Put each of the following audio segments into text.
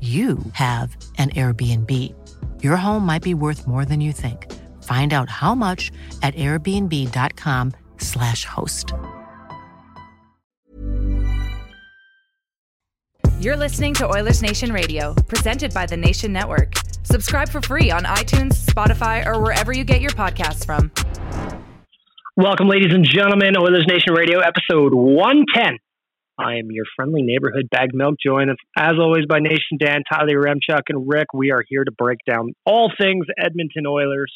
you have an Airbnb. Your home might be worth more than you think. Find out how much at airbnb.com/slash host. You're listening to Oilers Nation Radio, presented by the Nation Network. Subscribe for free on iTunes, Spotify, or wherever you get your podcasts from. Welcome, ladies and gentlemen, Oilers Nation Radio, episode 110. I am your friendly neighborhood Baggedmilk, joined as always by Nation Dan, Tyler Yaremchuk, and Rick. We are here to break down all things Edmonton Oilers.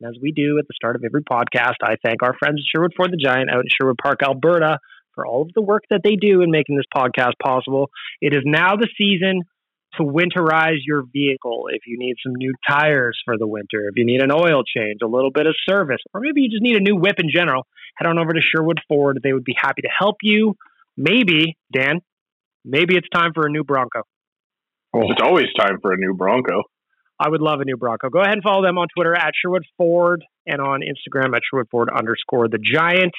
And as we do at the start of every podcast, I thank our friends at Sherwood Ford the Giant out in Sherwood Park, Alberta, for all of the work that they do in making this podcast possible. It is now the season to winterize your vehicle. If you need some new tires for the winter, if you need an oil change, a little bit of service, or maybe you just need a new whip in general, head on over to Sherwood Ford. They would be happy to help you maybe, Dan, maybe it's time for a new Bronco. Well, it's always time for a new Bronco. I would love a new Bronco. Go ahead and follow them on Twitter at Sherwood Ford and on Instagram at Sherwood Ford underscore the Giant.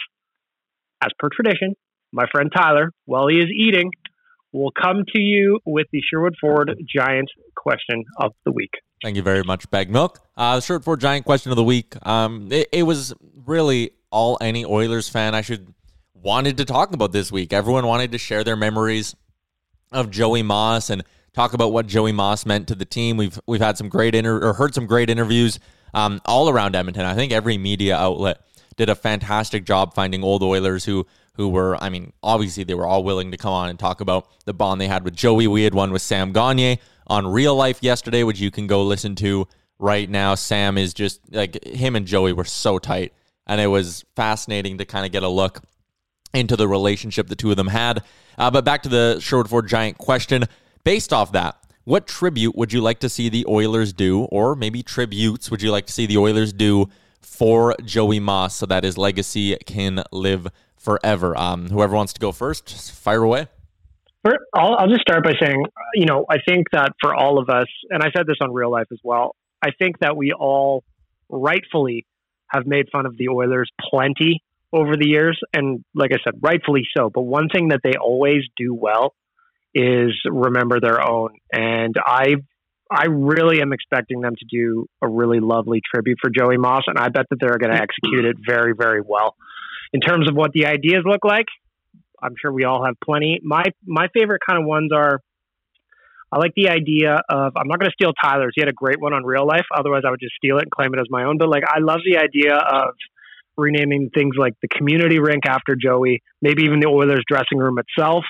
As per tradition, my friend Tyler, while he is eating, will come to you with the Sherwood Ford Giant question of the week. Thank you very much, Baggedmilk. Uh, Sherwood Ford Giant question of the week. Um, it, it was really all any Oilers fan I should wanted to talk about this week. Everyone wanted to share their memories of Joey Moss and talk about what Joey Moss meant to the team. We've we've had some great inter- or heard some great interviews um, all around Edmonton. I think every media outlet did a fantastic job finding old Oilers who who were, I mean, obviously they were all willing to come on and talk about the bond they had with Joey. We had one with Sam Gagne on Real Life yesterday, which you can go listen to right now. Sam is just like him and Joey were so tight, and it was fascinating to kind of get a look into the relationship the two of them had. Uh, but back to the Sherwood Ford Giant question. Based off that, what tribute would you like to see the Oilers do, or maybe tributes would you like to see the Oilers do for Joey Moss so that his legacy can live forever? Um, whoever wants to go first, fire away. I'll, I'll just start by saying, you know, I think that for all of us, and I said this on real life as well, I think that we all rightfully have made fun of the Oilers plenty over the years, and like I said, rightfully so. But one thing that they always do well is remember their own, and I I really am expecting them to do a really lovely tribute for Joey Moss, and I bet that they're going to execute it very very well. In terms of what the ideas look like, I'm sure we all have plenty. My my favorite kind of ones are. I like the idea of I'm not going to steal Tyler's. He had a great one on real life. Otherwise, I would just steal it and claim it as my own. But like, I love the idea of renaming things like the community rink after Joey, maybe even the Oilers dressing room itself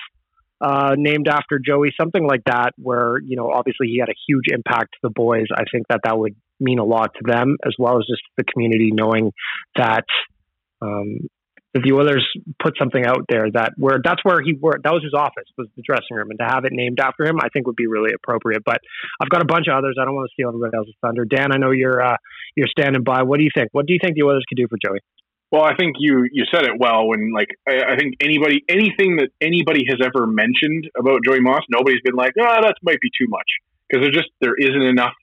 uh, named after Joey, something like that, where, you know, obviously he had a huge impact to the boys. I think that that would mean a lot to them as well as just the community knowing that, um, that the Oilers put something out there that where that's where he worked. That was his office, was the dressing room, and to have it named after him, I think would be really appropriate. But I've got a bunch of others. I don't want to steal everybody else's thunder. Dan, I know you're uh, you're standing by. What do you think? What do you think the Oilers could do for Joey? Well, I think you you said it well. When like I, I think anybody anything that anybody has ever mentioned about Joey Moss, nobody's been like, oh, that might be too much because there just there isn't enough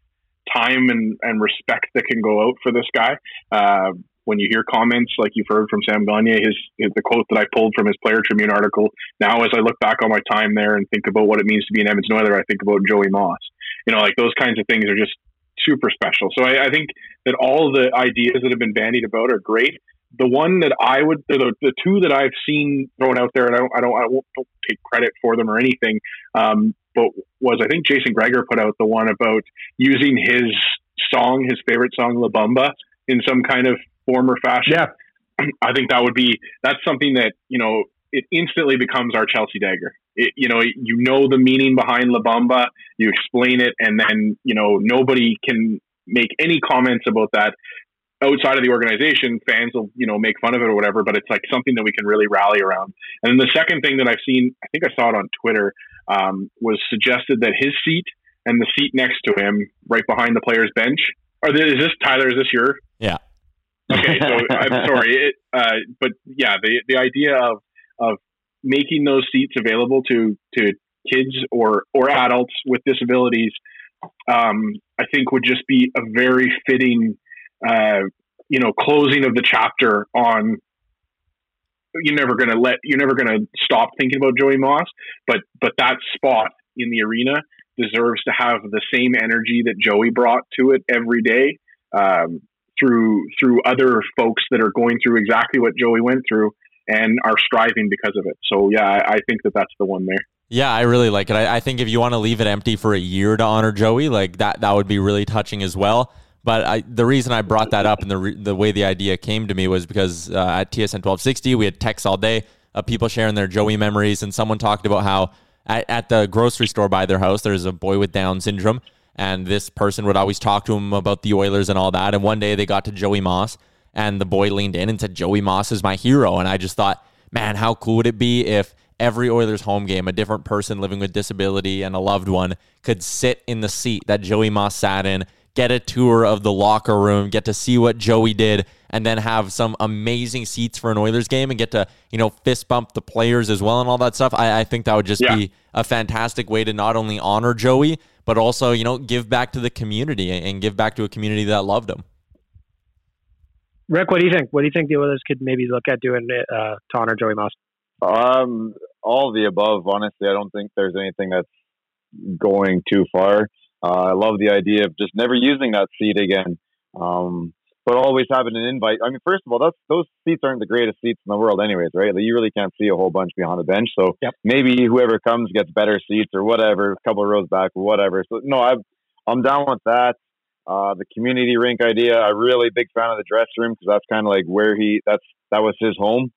time and, and respect that can go out for this guy. Uh, when you hear comments like you've heard from Sam Gagne, his, his, the quote that I pulled from his Player Tribune article. Now, as I look back on my time there and think about what it means to be an Edmonton Oiler, I think about Joey Moss. You know, like those kinds of things are just super special. So I, I think that all the ideas that have been bandied about are great. The one that I would, the, the two that I've seen thrown out there, and I don't, I don't, I won't take credit for them or anything, um, but was I think Jason Gregor put out the one about using his song, his favorite song, La Bamba, in some kind of form or fashion. Yeah. I think that would be that's something that you know it instantly becomes our Chelsea dagger. It, you know, you know the meaning behind La Bamba, you explain it, and then you know nobody can make any comments about that outside of the organization. Fans will you know make fun of it or whatever, but it's like something that we can really rally around. And then the second thing that I've seen, I think I saw it on Twitter, um, was suggested that his seat and the seat next to him, right behind the player's bench, are this, is this Tyler? Is this your? Yeah. Okay, so I'm sorry, it, uh, but yeah, the the idea of of making those seats available to to kids or or adults with disabilities, um, I think would just be a very fitting, uh, you know, closing of the chapter on. You're never gonna let you're never gonna stop thinking about Joey Moss, but but that spot in the arena deserves to have the same energy that Joey brought to it every day. Um, through through other folks that are going through exactly what Joey went through and are striving because of it. So yeah, I, I think that that's the one there. Yeah, I really like it. I, I, think if you want to leave it empty for a year to honor Joey, like that, that would be really touching as well. But I, the reason I brought that up and the re, the way the idea came to me was because uh, at TSN 1260 we had texts all day of people sharing their Joey memories, and someone talked about how at, at the grocery store by their house there's a boy with Down syndrome, and this person would always talk to him about the Oilers and all that. And one day they got to Joey Moss, and the boy leaned in and said, Joey Moss is my hero. And I just thought, man, how cool would it be if every Oilers home game, a different person living with disability and a loved one could sit in the seat that Joey Moss sat in, get a tour of the locker room, get to see what Joey did, and then have some amazing seats for an Oilers game and get to, you know, fist bump the players as well and all that stuff. I, I think that would just yeah. be a fantastic way to not only honor Joey, but also, you know, give back to the community and give back to a community that loved him. Rick, what do you think? What do you think the Oilers could maybe look at doing uh, to honor Joey Moss? Um, all of the above. Honestly, I don't think there's anything that's going too far. Uh, I love the idea of just never using that seat again. Um, but always having an invite. I mean, first of all, that's those seats aren't the greatest seats in the world, anyways, right? Like, you really can't see a whole bunch behind the bench. So yep. maybe whoever comes gets better seats or whatever, a couple of rows back or whatever. So no, I'm I'm down with that. Uh, the community rink idea, I'm really big fan of the dress room because that's kind of like where he that's that was his home.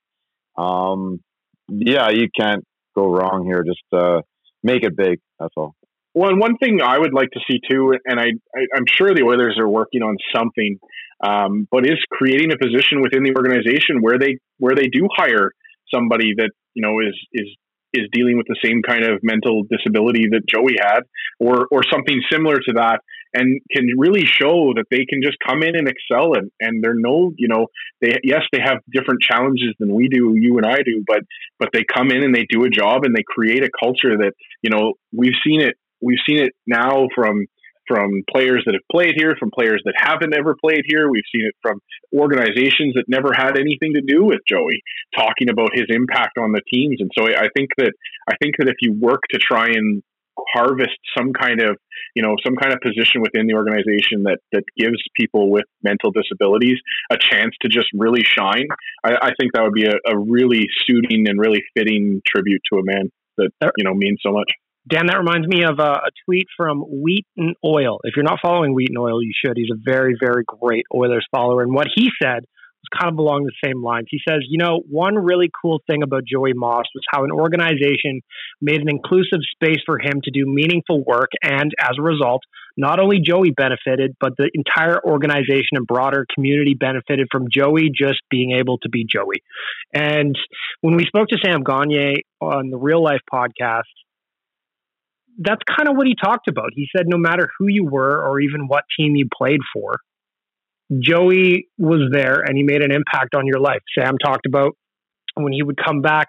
Um, yeah, you can't go wrong here. Just uh, make it big. That's all. Well, and one thing I would like to see too, and I, I am sure the Oilers are working on something um, but is creating a position within the organization where they where they do hire somebody that you know is is is dealing with the same kind of mental disability that Joey had, or or something similar to that, and can really show that they can just come in and excel, and and they're no, you know, they yes they have different challenges than we do, you and I do, but but they come in and they do a job and they create a culture that you know we've seen it we've seen it now from from players that have played here, from players that haven't ever played here. We've seen it from organizations that never had anything to do with Joey talking about his impact on the teams. And so I think that I think that if you work to try and harvest some kind of you know some kind of position within the organization that that gives people with mental disabilities a chance to just really shine i, I think that would be a, a really suiting and really fitting tribute to a man that uh, you know means so much Dan, that reminds me of a, a, tweet from Wheaton Oil. If you're not following Wheaton Oil, you should. He's a very, very great Oilers follower. And what he said was kind of along the same lines. He says, you know, one really cool thing about Joey Moss was how an organization made an inclusive space for him to do meaningful work. And as a result, not only Joey benefited, but the entire organization and broader community benefited from Joey just being able to be Joey. And when we spoke to Sam Gagne on the Real Life podcast, that's kind of what he talked about. He said no matter who you were or even what team you played for, Joey was there and he made an impact on your life. Sam talked about when he would come back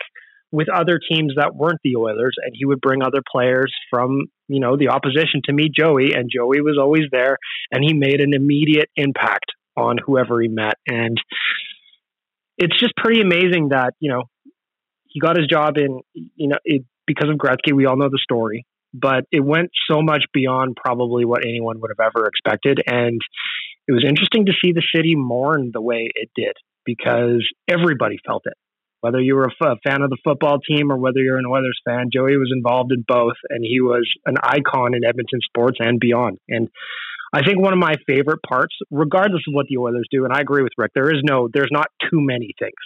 with other teams that weren't the Oilers and he would bring other players from, you know, the opposition to meet Joey and Joey was always there and he made an immediate impact on whoever he met and it's just pretty amazing that, you know, he got his job in, you know, it, because of Gretzky, we all know the story, but it went so much beyond probably what anyone would have ever expected and it was interesting to see the city mourn the way it did because everybody felt it. Whether you were a, fan of the football team or whether you're an Oilers fan, Joey was involved in both, and he was an icon in Edmonton sports and beyond. And I think one of my favorite parts, regardless of what the Oilers do, and I agree with Rick, there is no, there's not too many things.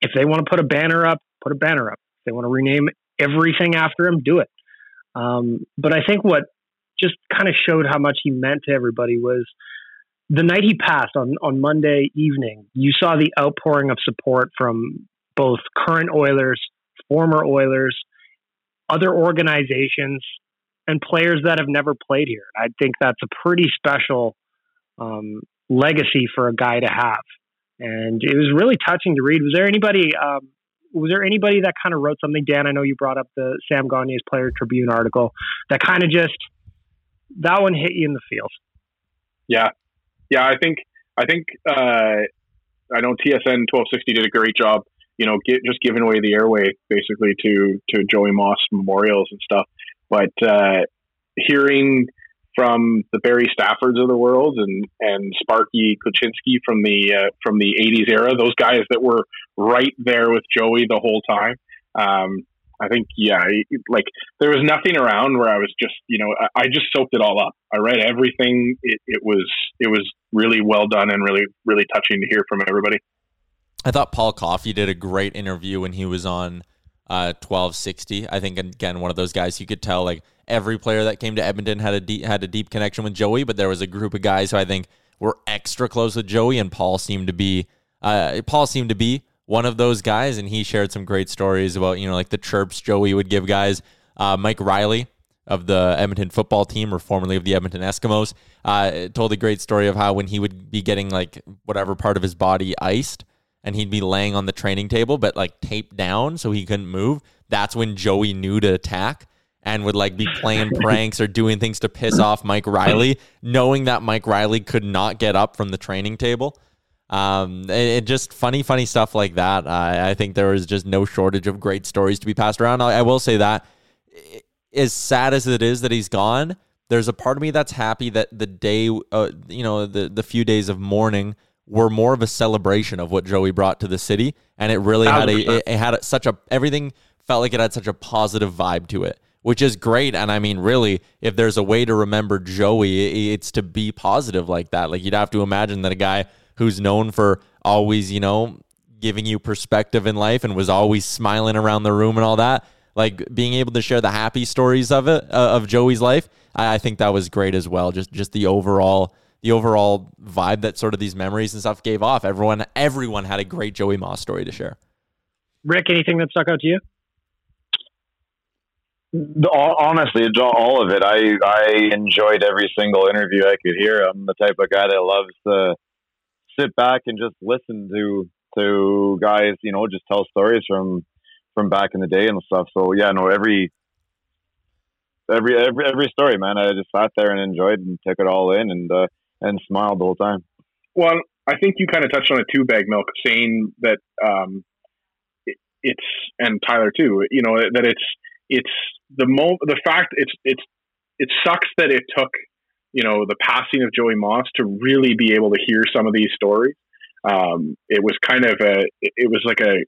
If they want to put a banner up, put a banner up. If they want to rename everything after him, do it. Um, but I think what just kind of showed how much he meant to everybody was the night he passed on, on Monday evening, you saw the outpouring of support from both current Oilers, former Oilers, other organizations, and players that have never played here. I think that's a pretty special um, legacy for a guy to have. And it was really touching to read. Was there anybody? Um, was there anybody that kind of wrote something? Dan, I know you brought up the Sam Gagne's Player Tribune article that kind of just that one hit you in the feels. Yeah, yeah, I think I think uh, I know TSN twelve sixty did a great job. You know, get, just giving away the airway basically to to Joey Moss memorials and stuff. But uh, hearing from the Barry Staffords of the world and and Sparky Kulchisky from the uh, from the '80s era, those guys that were right there with Joey the whole time. Um, I think, yeah, like there was nothing around where I was just, you know, I, I just soaked it all up. I read everything. It, it was, it was really well done and really, really touching to hear from everybody. I thought Paul Coffey did a great interview when he was on uh, 1260. I think again one of those guys you could tell like every player that came to Edmonton had a deep, had a deep connection with Joey, but there was a group of guys who I think were extra close with Joey, and Paul seemed to be uh, Paul seemed to be one of those guys, and he shared some great stories about you know like the chirps Joey would give guys. Uh, Mike Reilly of the Edmonton football team, or formerly of the Edmonton Eskimos, uh, told a great story of how when he would be getting like whatever part of his body iced, and he'd be laying on the training table, but like taped down so he couldn't move. That's when Joey knew to attack and would like be playing pranks or doing things to piss off Mike Reilly, knowing that Mike Reilly could not get up from the training table. Um, it, just funny, funny stuff like that. I, I think there was just no shortage of great stories to be passed around. I, I will say that, as sad as it is that he's gone, there's a part of me that's happy that the day, uh, you know, the the few days of mourning were more of a celebration of what Joey brought to the city, and it really had a it, it had such a everything felt like it had such a positive vibe to it which is great. And I mean, really, if there's a way to remember Joey, it's to be positive like that. Like you'd have to imagine that a guy who's known for always, you know, giving you perspective in life and was always smiling around the room and all that. Like being able to share the happy stories of it uh, of Joey's life, I, I think that was great as well. Just just the overall the overall vibe that sort of these memories and stuff gave off. Everyone everyone had a great Joey Moss story to share. Rick, anything that stuck out to you? honestly, all of it. I I enjoyed every single interview I could hear. I'm the type of guy that loves to sit back and just listen to to guys, you know, just tell stories from from back in the day and stuff. So yeah, no, every every every every story, man. I just sat there and enjoyed and took it all in and uh, and smiled the whole time. Well, I think you kind of touched on it too, Baggedmilk, saying that um, it, it's and Tyler too. You know that it's it's the mo the fact it's it's it sucks that it took you know, the passing of Joey Moss to really be able to hear some of these stories. Um, it was kind of a, it was like a,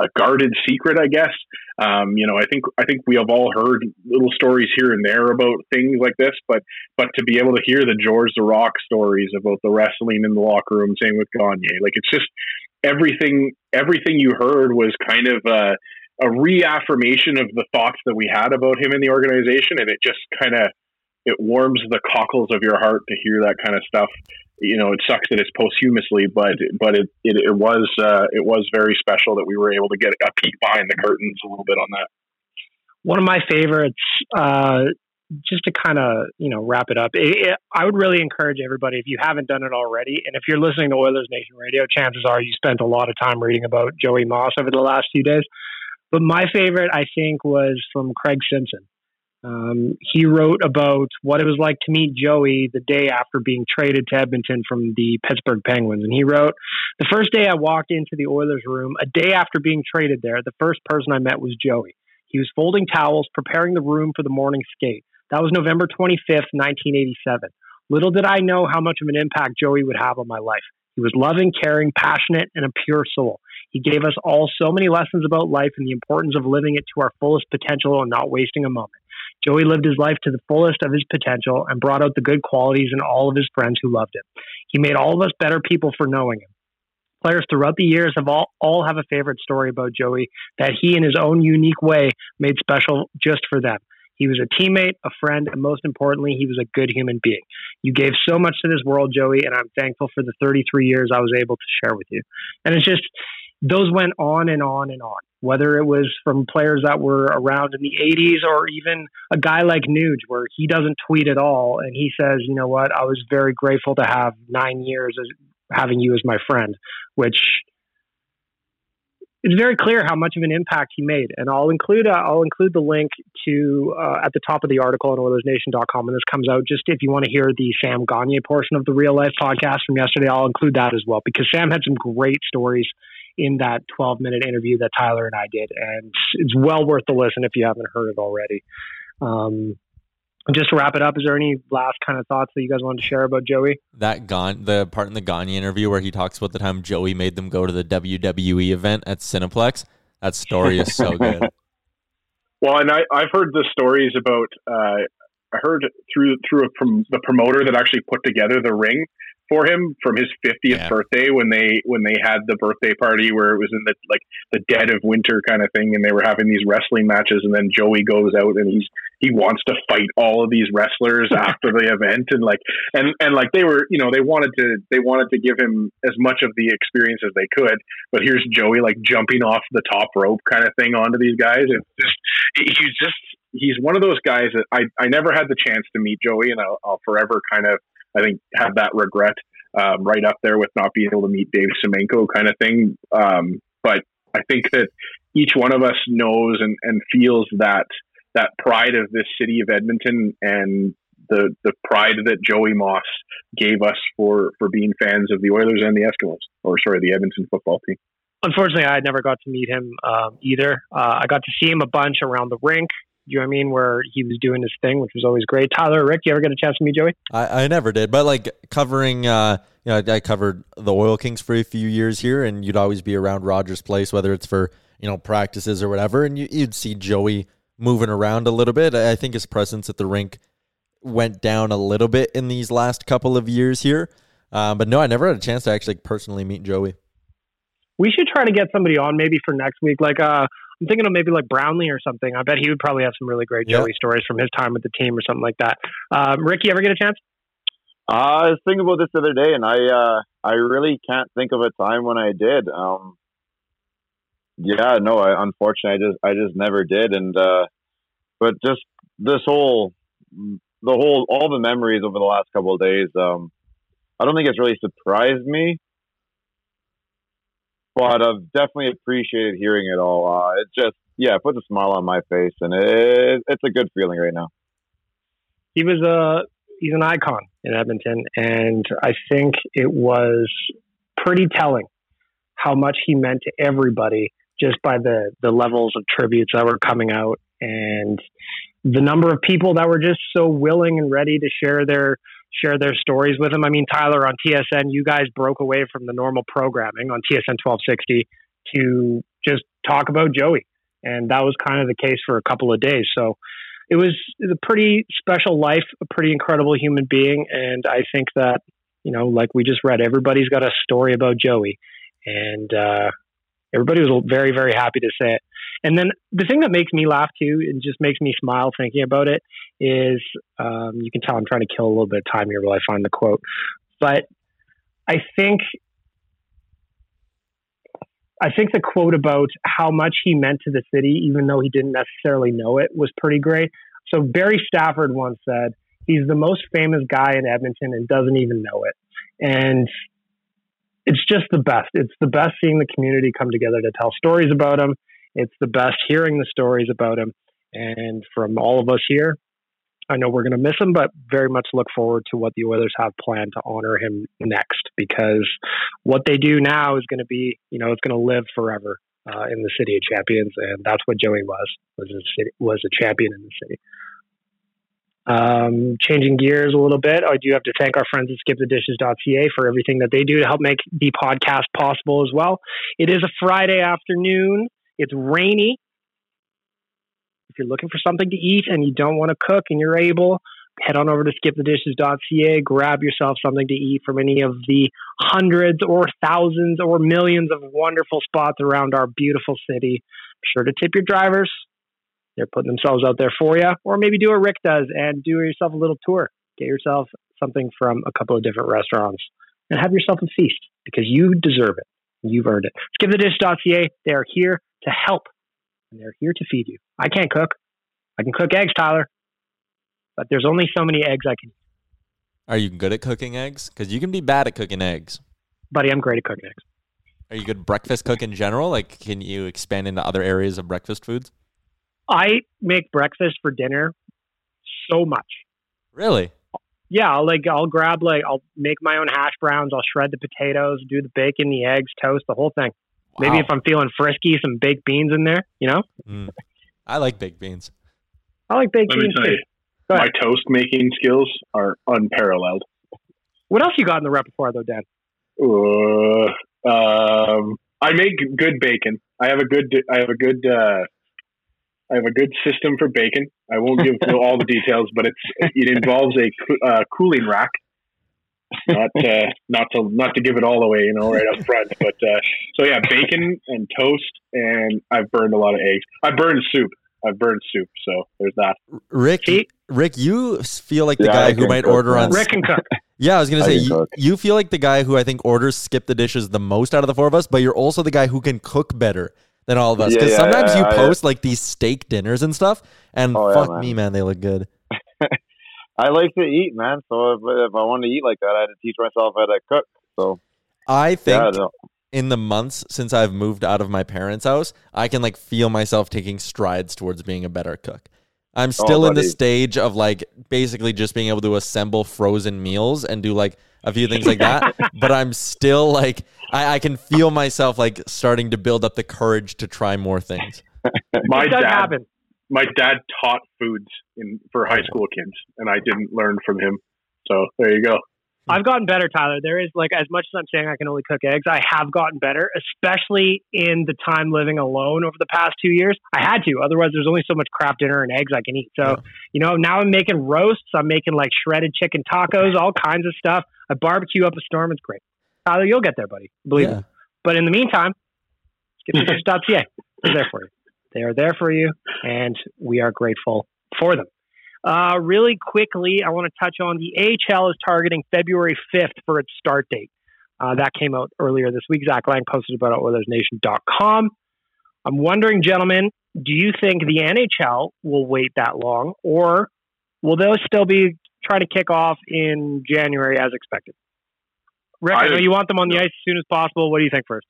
a guarded secret, I guess. Um, you know, I think I think we have all heard little stories here and there about things like this, but but to be able to hear the Georges Laraque stories about the wrestling in the locker room, same with Gagne, like it's just everything. Everything you heard was kind of a, a reaffirmation of the thoughts that we had about him in the organization, and it just kind of it warms the cockles of your heart to hear that kind of stuff you know, it sucks that it's posthumously, but but it it, it was uh, it was very special that we were able to get a peek behind the curtains a little bit on that. One of my favorites, uh, just to kind of you know wrap it up, it, it, I would really encourage everybody if you haven't done it already, and if you're listening to Oilers Nation Radio, chances are you spent a lot of time reading about Joey Moss over the last few days. But my favorite, I think, was from Craig Simpson. Um, he wrote about what it was like to meet Joey the day after being traded to Edmonton from the Pittsburgh Penguins. And he wrote, The first day I walked into the Oilers room, a day after being traded there, the first person I met was Joey. He was folding towels, preparing the room for the morning skate. That was November 25th, 1987. Little did I know how much of an impact Joey would have on my life. He was loving, caring, passionate, and a pure soul. He gave us all so many lessons about life and the importance of living it to our fullest potential and not wasting a moment. Joey lived his life to the fullest of his potential and brought out the good qualities in all of his friends who loved him. He made all of us better people for knowing him. Players throughout the years have all, all have a favorite story about Joey that he, in his own unique way, made special just for them. He was a teammate, a friend, and most importantly, he was a good human being. You gave so much to this world, Joey, and I'm thankful for the 33 years I was able to share with you. And it's just, those went on and on and on whether it was from players that were around in the 80s or even a guy like Nuge, where he doesn't tweet at all. And he says, you know what, I was very grateful to have nine years as having you as my friend, which it's very clear how much of an impact he made. And I'll include, uh, I'll include the link to, uh, at the top of the article on OilersNation.com when this comes out. Just if you want to hear the Sam Gagne portion of the real life podcast from yesterday, I'll include that as well because Sam had some great stories in that 12 minute interview that Tyler and I did. And it's well worth the listen if you haven't heard it already. Um, just to wrap it up, is there any last kind of thoughts that you guys wanted to share about Joey? That Gon, the part in the Gagne interview where he talks about the time Joey made them go to the WWE event at Cineplex. That story is so good. Well, and I, I've heard the stories about. Uh, I heard through through a, from the promoter that actually put together the ring for him from his 50th yeah. birthday when they when they had the birthday party where it was in the like the dead of winter kind of thing and they were having these wrestling matches and then Joey goes out and he's he wants to fight all of these wrestlers after the event and like and and like they were you know they wanted to they wanted to give him as much of the experience as they could but here's Joey like jumping off the top rope kind of thing onto these guys and just he's just he's one of those guys that I I never had the chance to meet Joey and I'll, I'll forever kind of I think have that regret um, right up there with not being able to meet Dave Semenko kind of thing. Um, but I think that each one of us knows and, and feels that that pride of this city of Edmonton and the the pride that Joey Moss gave us for for being fans of the Oilers and the Eskimos, or sorry, the Edmonton football team. Unfortunately, I never got to meet him um, either. Uh, I got to see him a bunch around the rink you know what I mean? Where he was doing his thing, which was always great. Tyler, Rick, you ever get a chance to meet Joey? I, I never did, but like covering, uh, you know, I covered the Oil Kings for a few years here, and you'd always be around Rogers Place, whether it's for you know practices or whatever, and you, you'd see Joey moving around a little bit. I think his presence at the rink went down a little bit in these last couple of years here, um, but no, I never had a chance to actually personally meet Joey. We should try to get somebody on maybe for next week, like uh I'm thinking of maybe like Brownlee or something. I bet he would probably have some really great yeah. Joey stories from his time with the team or something like that. Um, Ricky, ever get a chance? Uh, I was thinking about this the other day, and I uh, I really can't think of a time when I did. Um, yeah, no, I, unfortunately, I just I just never did, and uh, but just this whole the whole all the memories over the last couple of days. Um, I don't think it's really surprised me but I've definitely appreciated hearing it all. Uh, it just, yeah, it puts a smile on my face, and it, it's a good feeling right now. He was a he's an icon in Edmonton, and I think it was pretty telling how much he meant to everybody just by the the levels of tributes that were coming out and the number of people that were just so willing and ready to share their share their stories with them. I mean, Tyler, on TSN, you guys broke away from the normal programming on TSN 1260 to just talk about Joey. And that was kind of the case for a couple of days. So it was a pretty special life, a pretty incredible human being. And I think that, you know, like we just read, everybody's got a story about Joey. And uh, everybody was very, very happy to say it. And then the thing that makes me laugh too, and just makes me smile thinking about it, is um, you can tell I'm trying to kill a little bit of time here while I find the quote. But I think I think the quote about how much he meant to the city, even though he didn't necessarily know it, was pretty great. So Barry Stafford once said, "He's the most famous guy in Edmonton and doesn't even know it." And it's just the best. It's the best seeing the community come together to tell stories about him. It's the best hearing the stories about him. And from all of us here, I know we're going to miss him, but very much look forward to what the Oilers have planned to honor him next because what they do now is going to be, you know, it's going to live forever uh, in the city of champions, and that's what Joey was was a city, was a champion in the city. Um, changing gears a little bit, I do have to thank our friends at skipthedishes.ca for everything that they do to help make the podcast possible as well. It is a Friday afternoon. It's rainy. If you're looking for something to eat and you don't want to cook and you're able, head on over to skipthedishes.ca, grab yourself something to eat from any of the hundreds or thousands or millions of wonderful spots around our beautiful city. Be sure to tip your drivers. They're putting themselves out there for you. Or maybe do what Rick does and do yourself a little tour. Get yourself something from a couple of different restaurants and have yourself a feast because you deserve it. You've earned it. Skipthedish.ca, they are here to help and they're here to feed you. I can't cook. I can cook eggs, Tyler, but there's only so many eggs I can eat. Are you good at cooking eggs? Because you can be bad at cooking eggs. Buddy, I'm great at cooking eggs. Are you good breakfast cook in general? Like, can you expand into other areas of breakfast foods? I make breakfast for dinner so much. Really? Yeah, I'll like I'll grab like I'll make my own hash browns. I'll shred the potatoes, do the bacon, the eggs, toast, the whole thing. Wow. Maybe if I'm feeling frisky, some baked beans in there. You know. Mm. I like baked beans. I like baked Let beans too. My toast making skills are unparalleled. What else you got in the repertoire though, Dan? Uh, um, I make good bacon. I have a good. I have a good. Uh, I have a good system for bacon. I won't give all the details, but it's it involves a uh, cooling rack. Not uh, not to not to give it all away, you know, right up front. But uh, so yeah, bacon and toast, and I've burned a lot of eggs. I burned soup. I've burned soup, so there's that. Rick, See? Rick, you feel like the yeah, guy who might order on. Rick and cook. Yeah, I was gonna say you, you, feel like the guy who I think orders skip the dishes the most out of the four of us, but you're also the guy who can cook better than all of us. Because yeah, yeah, sometimes you post like these steak dinners and stuff, and oh, fuck man. me, man, they look good. I like to eat, man. So if, if I wanted to eat like that, I had to teach myself how to cook. So I think in the months since I've moved out of my parents' house, I can like feel myself taking strides towards being a better cook. I'm oh, still oh, in the stage of like basically just being able to assemble frozen meals and do like a few things like that. but I'm still like I, I, can feel myself like starting to build up the courage to try more things. my dad, happen. My dad taught foods in for high school kids, and I didn't learn from him. So there you go. I've gotten better, Tyler. There is like as much as I'm saying I can only cook eggs, I have gotten better, especially in the time living alone over the past two years. I had to, otherwise there's only so much crap dinner and eggs I can eat. So, yeah. you know, now I'm making roasts, I'm making like shredded chicken tacos, all kinds of stuff. I barbecue up a storm. It's great. Tyler, you'll get there, buddy. Believe yeah. me. But in the meantime, get skipthedishes.ca. They're there for you. They are there for you, and we are grateful for them. Uh, really quickly, I want to touch on the AHL is targeting February 5th for its start date. Uh, that came out earlier this week. Zach Laing posted about it at OilersNation.com. I'm wondering, gentlemen, do you think the NHL will wait that long, or will they still be trying to kick off in January as expected? Rick, I, I know you want them on the ice as soon as possible. What do you think first?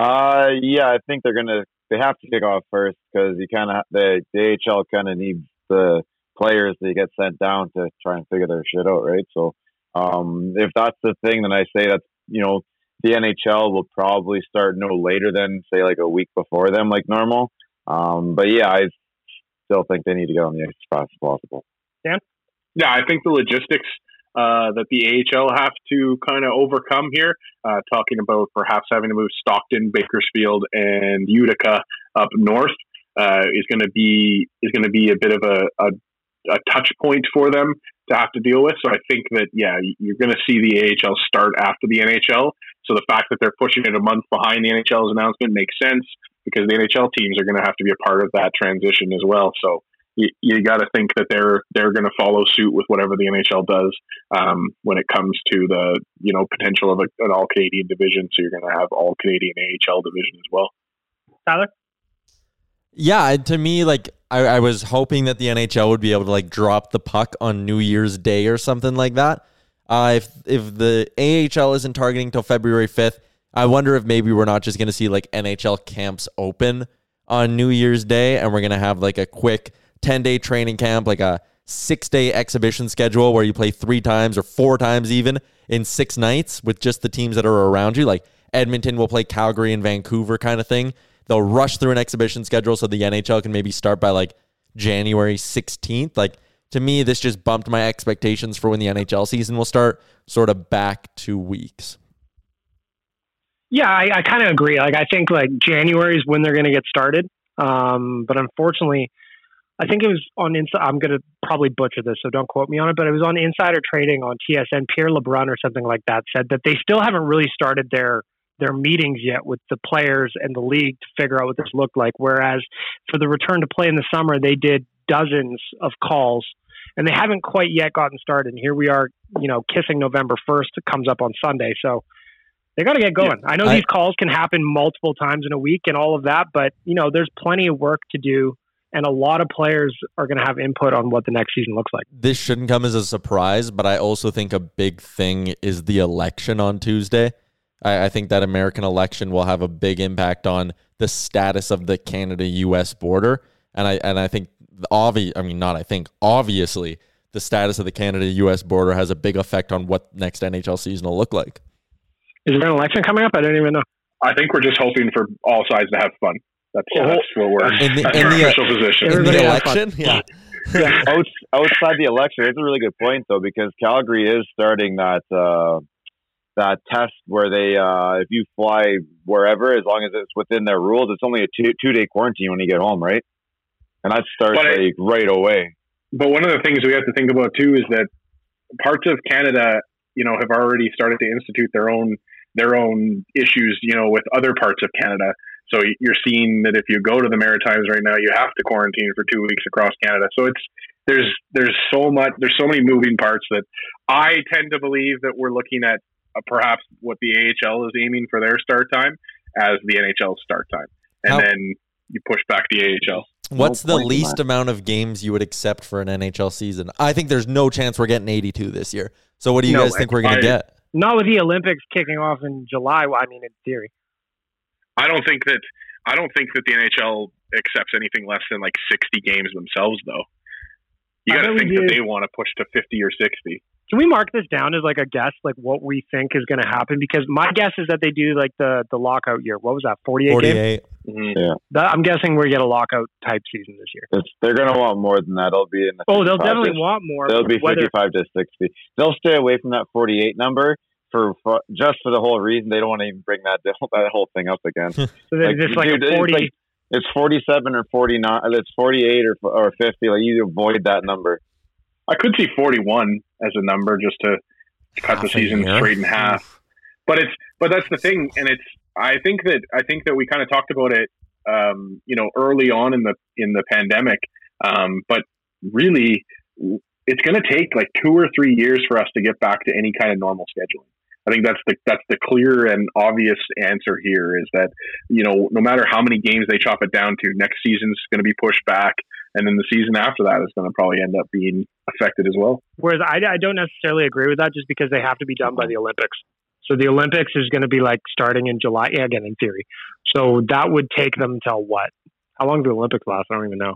Uh, yeah, I think they're gonna. They have to kick off first because you kind of the, the AHL kind of needs the players that get sent down to try and figure their shit out, right? So um, if that's the thing, then I say that you know the NHL will probably start no later than say like a week before them, like normal. Um, but yeah, I still think they need to get on the ice as fast as possible. Dan? Yeah, I think the logistics uh, that the AHL have to kind of overcome here. Uh, talking about perhaps having to move Stockton, Bakersfield, and Utica up north uh, is going to be is going to be a bit of a, a, a touch point for them to have to deal with. So I think that yeah, you're going to see the AHL start after the NHL. So the fact that they're pushing it a month behind the NHL's announcement makes sense because the NHL teams are going to have to be a part of that transition as well. So you, you got to think that they're they're going to follow suit with whatever the NHL does um, when it comes to the you know potential of a, an all Canadian division. So you're going to have all Canadian AHL division as well. Tyler. Yeah, to me, like I, I was hoping that the NHL would be able to like drop the puck on New Year's Day or something like that. Uh, if if the AHL isn't targeting till February fifth, I wonder if maybe we're not just going to see like NHL camps open on New Year's Day, and we're going to have like a quick 10 day training camp, like a six day exhibition schedule where you play three times or four times even in six nights with just the teams that are around you. Like Edmonton will play Calgary and Vancouver kind of thing. They'll rush through an exhibition schedule so the NHL can maybe start by like January 16th. Like to me, this just bumped my expectations for when the NHL season will start sort of back two weeks. Yeah, I, I kind of agree. Like I think like January is when they're going to get started. Um, but unfortunately, I think it was on inside. I'm going to probably butcher this, so don't quote me on it. But it was on Insider Trading on TSN. Pierre LeBrun or something like that said that they still haven't really started their their meetings yet with the players and the league to figure out what this looked like. Whereas for the return to play in the summer, they did dozens of calls, and they haven't quite yet gotten started. And here we are, you know, kissing November first. comes up on Sunday, so they got to get going. Yeah, I know I, these calls can happen multiple times in a week and all of that, but you know, there's plenty of work to do and a lot of players are going to have input on what the next season looks like. This shouldn't come as a surprise, but I also think a big thing is the election on Tuesday. I, I think that American election will have a big impact on the status of the Canada U.S. border, and I and I think obvious. I mean, not I think obviously the status of the Canada U.S. border has a big effect on what next NHL season will look like. Is there an election coming up? I don't even know. I think we're just hoping for all sides to have fun. That's, that's what we're in the, in the, official position. In the election, yeah. yeah. outside the election, it's a really good point though because Calgary is starting that uh, that test where they uh, if you fly wherever, as long as it's within their rules, it's only a two two day quarantine when you get home, right? And that starts but like it, right away. But one of the things we have to think about too is that parts of Canada, you know, have already started to institute their own their own issues, you know, with other parts of Canada. So you're seeing that if you go to the Maritimes right now, you have to quarantine for two weeks across Canada. So it's there's there's so much there's so many moving parts that I tend to believe that we're looking at uh, perhaps what the AHL is aiming for their start time as the NHL start time, and How, then you push back the AHL. What's no the least amount of games you would accept for an NHL season? I think there's no chance we're getting 82 this year. So what do you no, guys think we're going to get? Not with the Olympics kicking off in July. Well, I mean, in theory. I don't think that I don't think that the NHL accepts anything less than like 60 games themselves, though. You got to think that they want to push to 50 or 60. Can we mark this down as like a guess, like what we think is going to happen? Because my guess is that they do like the the lockout year. What was that? 48 48. Mm-hmm. Yeah. That, I'm guessing we get a lockout type season this year. It's, they're going to want more than that. It'll be in the oh, they'll definitely to, want more. They'll be 55 to 60. They'll stay away from that 48 number for, for, just for the whole reason they don't want to even bring that that whole thing up again. so like, just like dude, 40. It's, like, it's 47 or 49. It's 48 or or 50. Like you avoid that number. I could see 41 as a number just to cut half the season straight in half. But it's but that's the thing, and it's I think that I think that we kind of talked about it, um, you know, early on in the in the pandemic. Um, but really, it's going to take like two or three years for us to get back to any kind of normal scheduling. I think that's the that's the clear and obvious answer here is that you know no matter how many games they chop it down to, next season's going to be pushed back, and then the season after that is going to probably end up being affected as well. Whereas I, I don't necessarily agree with that, just because they have to be done by the Olympics. So the Olympics is going to be like starting in July again in theory. So that would take them till what? How long do the Olympics last? I don't even know.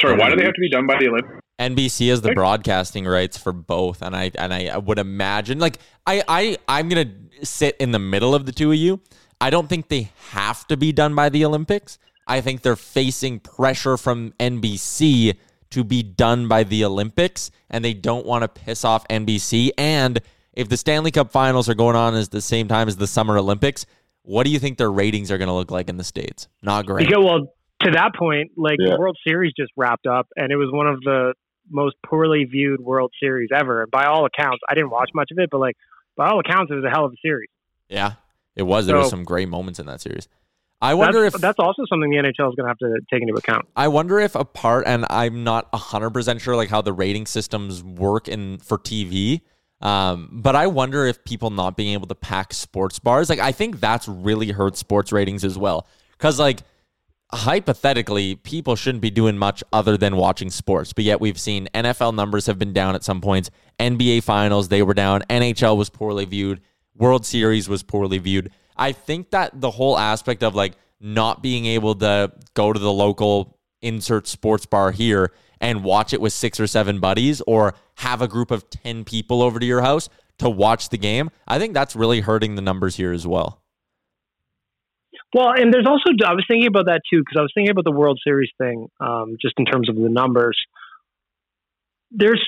Sorry, why do they have to be done by the Olympics? NBC has the broadcasting rights for both, and I and I would imagine like I I I'm gonna sit in the middle of the two of you. I don't think they have to be done by the Olympics. I think they're facing pressure from NBC to be done by the Olympics and they don't want to piss off NBC. And if the Stanley Cup finals are going on at the same time as the Summer Olympics, what do you think their ratings are going to look like in the States? Not great. Because, well, to that point, like Yeah. the World Series just wrapped up, and it was one of the most poorly viewed World Series ever. And by all accounts, I didn't watch much of it, but like by all accounts, it was a hell of a series. Yeah, it was. There were some great moments in that series. I wonder that's, if that's also something the NHL is going to have to take into account. I wonder if a part, and I'm not hundred percent sure like how the rating systems work in for TV. Um, but I wonder if people not being able to pack sports bars, like I think that's really hurt sports ratings as well. Because like hypothetically, people shouldn't be doing much other than watching sports. But yet we've seen NFL numbers have been down at some points. NBA finals, they were down. NHL was poorly viewed. World Series was poorly viewed. I think that the whole aspect of like not being able to go to the local insert sports bar here and watch it with six or seven buddies or have a group of 10 people over to your house to watch the game, I think that's really hurting the numbers here as well. Well, and there's also I was thinking about that too because I was thinking about the World Series thing, um, just in terms of the numbers. There's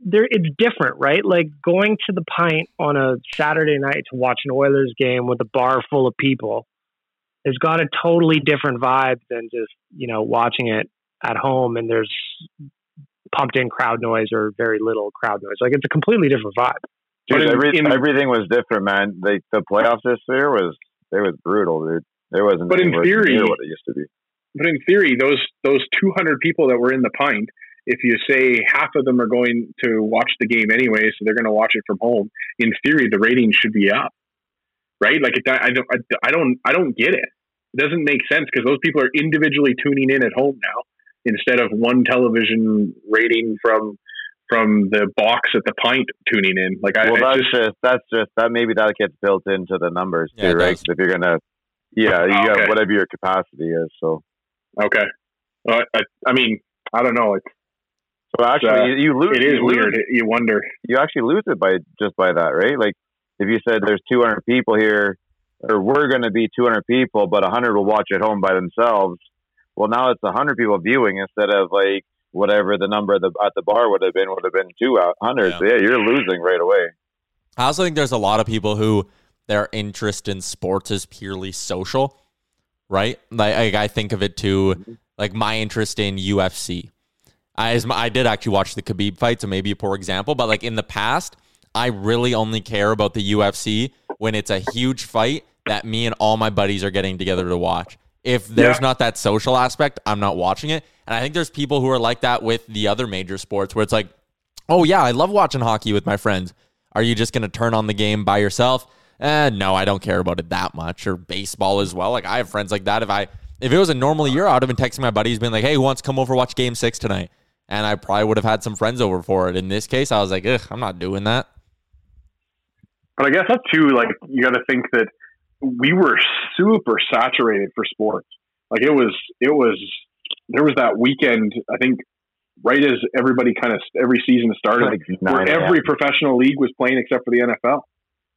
there it's different, right? Like going to the pint on a Saturday night to watch an Oilers game with a bar full of people has got a totally different vibe than just you know watching it at home and there's pumped in crowd noise or very little crowd noise. Like it's a completely different vibe. Dude, in- every, in- everything was different, man. Like the playoffs this year was it was brutal, dude. There wasn't. But in theory- what it used to be. But in theory, those those 200 people that were in the pint, if you say half of them are going to watch the game anyway, so they're going to watch it from home. In theory, the ratings should be up, right? Like it, I don't, I don't, I don't get it. It doesn't make sense because those people are individually tuning in at home now instead of one television rating from from the box at the pint tuning in. Like I, well, that's just, just, that's just that maybe that gets built into the numbers Yeah, too, right? If you're gonna, yeah, you Okay. have whatever your capacity is. So, okay. Uh, I, I mean, I don't know. It's, so actually, uh, you, you lose. it is you lose- weird. You wonder. you actually lose it by just by that, right? Like if you said there's 200 people here, or we're going to be 200 people, but 100 will watch at home by themselves. Well, now it's 100 people viewing instead of like whatever the number at the, at the bar would have been would have been 200. Yeah. So yeah, you're losing right away. I also think there's a lot of people who their interest in sports is purely social, right? Like, I think of it too, mm-hmm. like my interest in UFC. I, I did actually watch the Khabib fight, so maybe a poor example, but like in the past, I really only care about the UFC when it's a huge fight that me and all my buddies are getting together to watch. If there's Yeah. not that social aspect, I'm not watching it. And I think there's people who are like that with the other major sports where it's like, oh yeah, I love watching hockey with my friends. Are you just going to turn on the game by yourself? Eh, no, I don't care about it that much. Or baseball as well. Like I have friends like that. If I if it was a normal year, I would have been texting my buddies, being like, "Hey, who wants to come over watch Game Six tonight?" And I probably would have had some friends over for it. In this case, I was like, "Ugh, I'm not doing that." But I guess that's too like you got to think that we were super saturated for sports. Like it was, it was. There was that weekend. I think right as everybody kind of every season started, Like where every professional league was playing except for the NFL.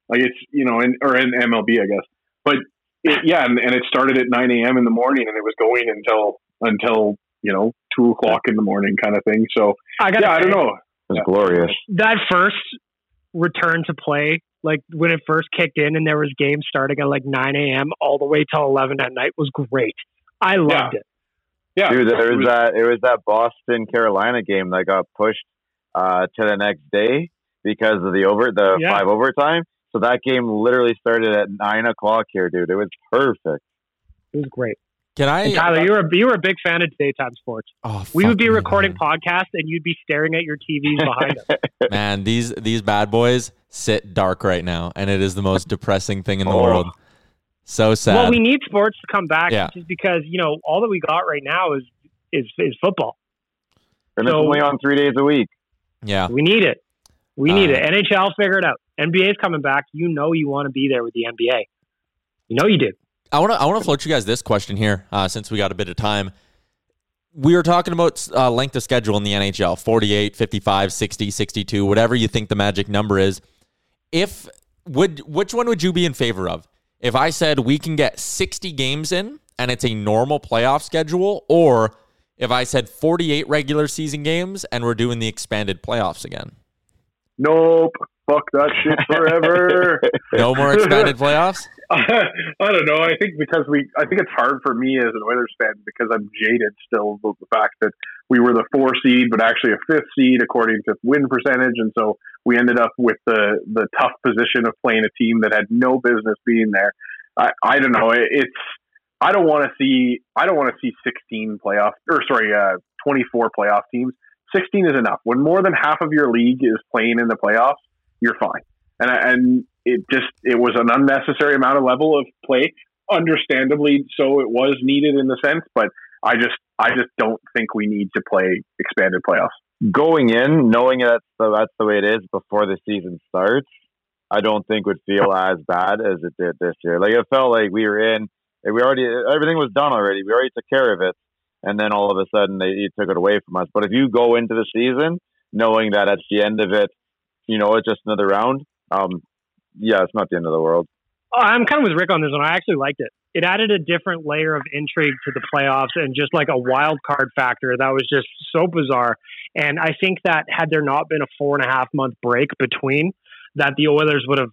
Like it's you know, in, or in MLB, I guess. But it, yeah, and, and it started at 9 a.m. in the morning, and it was going until until you know two o'clock in the morning, kind of thing. So I got yeah, I don't know. It was glorious. that first return to play, like when it first kicked in and there was games starting at like 9 a.m. all the way till 11 at night was great. I loved it. Yeah, Dude, there it was was- that it was that Boston Carolina game that got pushed uh, to the next day because of the over the Yeah. five overtime. So that game literally started at nine o'clock here, dude. It was perfect. It was great. Can I? And Tyler, you were a, you were a big fan of daytime sports. oh, We would be recording man. podcasts and you'd be staring at your TVs behind us. Man, these these bad boys sit dark right now, and it is the most depressing thing in the Oh. world. So sad. Well, we need sports to come back Yeah. just because, you know, all that we got right now is is, is football. And So- it's only on three days a week. yeah. We need it. We need Uh, it. NHL figure it out. NBA's coming back. You know you want to be there with the NBA. You know you do. I want to I want to float you guys this question here, uh, since we got a bit of time. We were talking about uh, length of schedule in the NHL 48, 55, 60, 62, whatever you think the magic number is. If would which one would you be in favor of? If I said we can get 60 games in and it's a normal playoff schedule, or if I said 48 regular season games and we're doing the expanded playoffs again? Nope. Fuck that shit forever. no more expanded playoffs? I don't know. I think because we, I think it's hard for me as an Oilers fan because I'm jaded still about the fact that we were the four seed, but actually a fifth seed according to win percentage, and so we ended up with the the tough position of playing a team that had no business being there. I, I don't know. It, it's I don't want to see I don't want to see 16 playoff or sorry, uh, 24 playoff teams. 16 is enough. When more than half of your league is playing in the playoffs, you're fine. And and it just it was an unnecessary amount of level of play. Understandably, so it was needed in the sense, but I just I just don't think we need to play expanded playoffs. Going in, knowing that that's the way it is before the season starts, I don't think would feel as bad as it did this year. Like it felt like we were in, we already everything was done already. We already took care of it, and then all of a sudden they took it away from us. But if you go into the season knowing that at the end of it, you know it's just another round, um, yeah, it's not the end of the world. Oh, I'm kind of with Rick on this one. I actually liked it. It added a different layer of intrigue to the playoffs and just like a wild card factor that was just so bizarre. And I think that had there not been a four and a half month break between, that the Oilers would have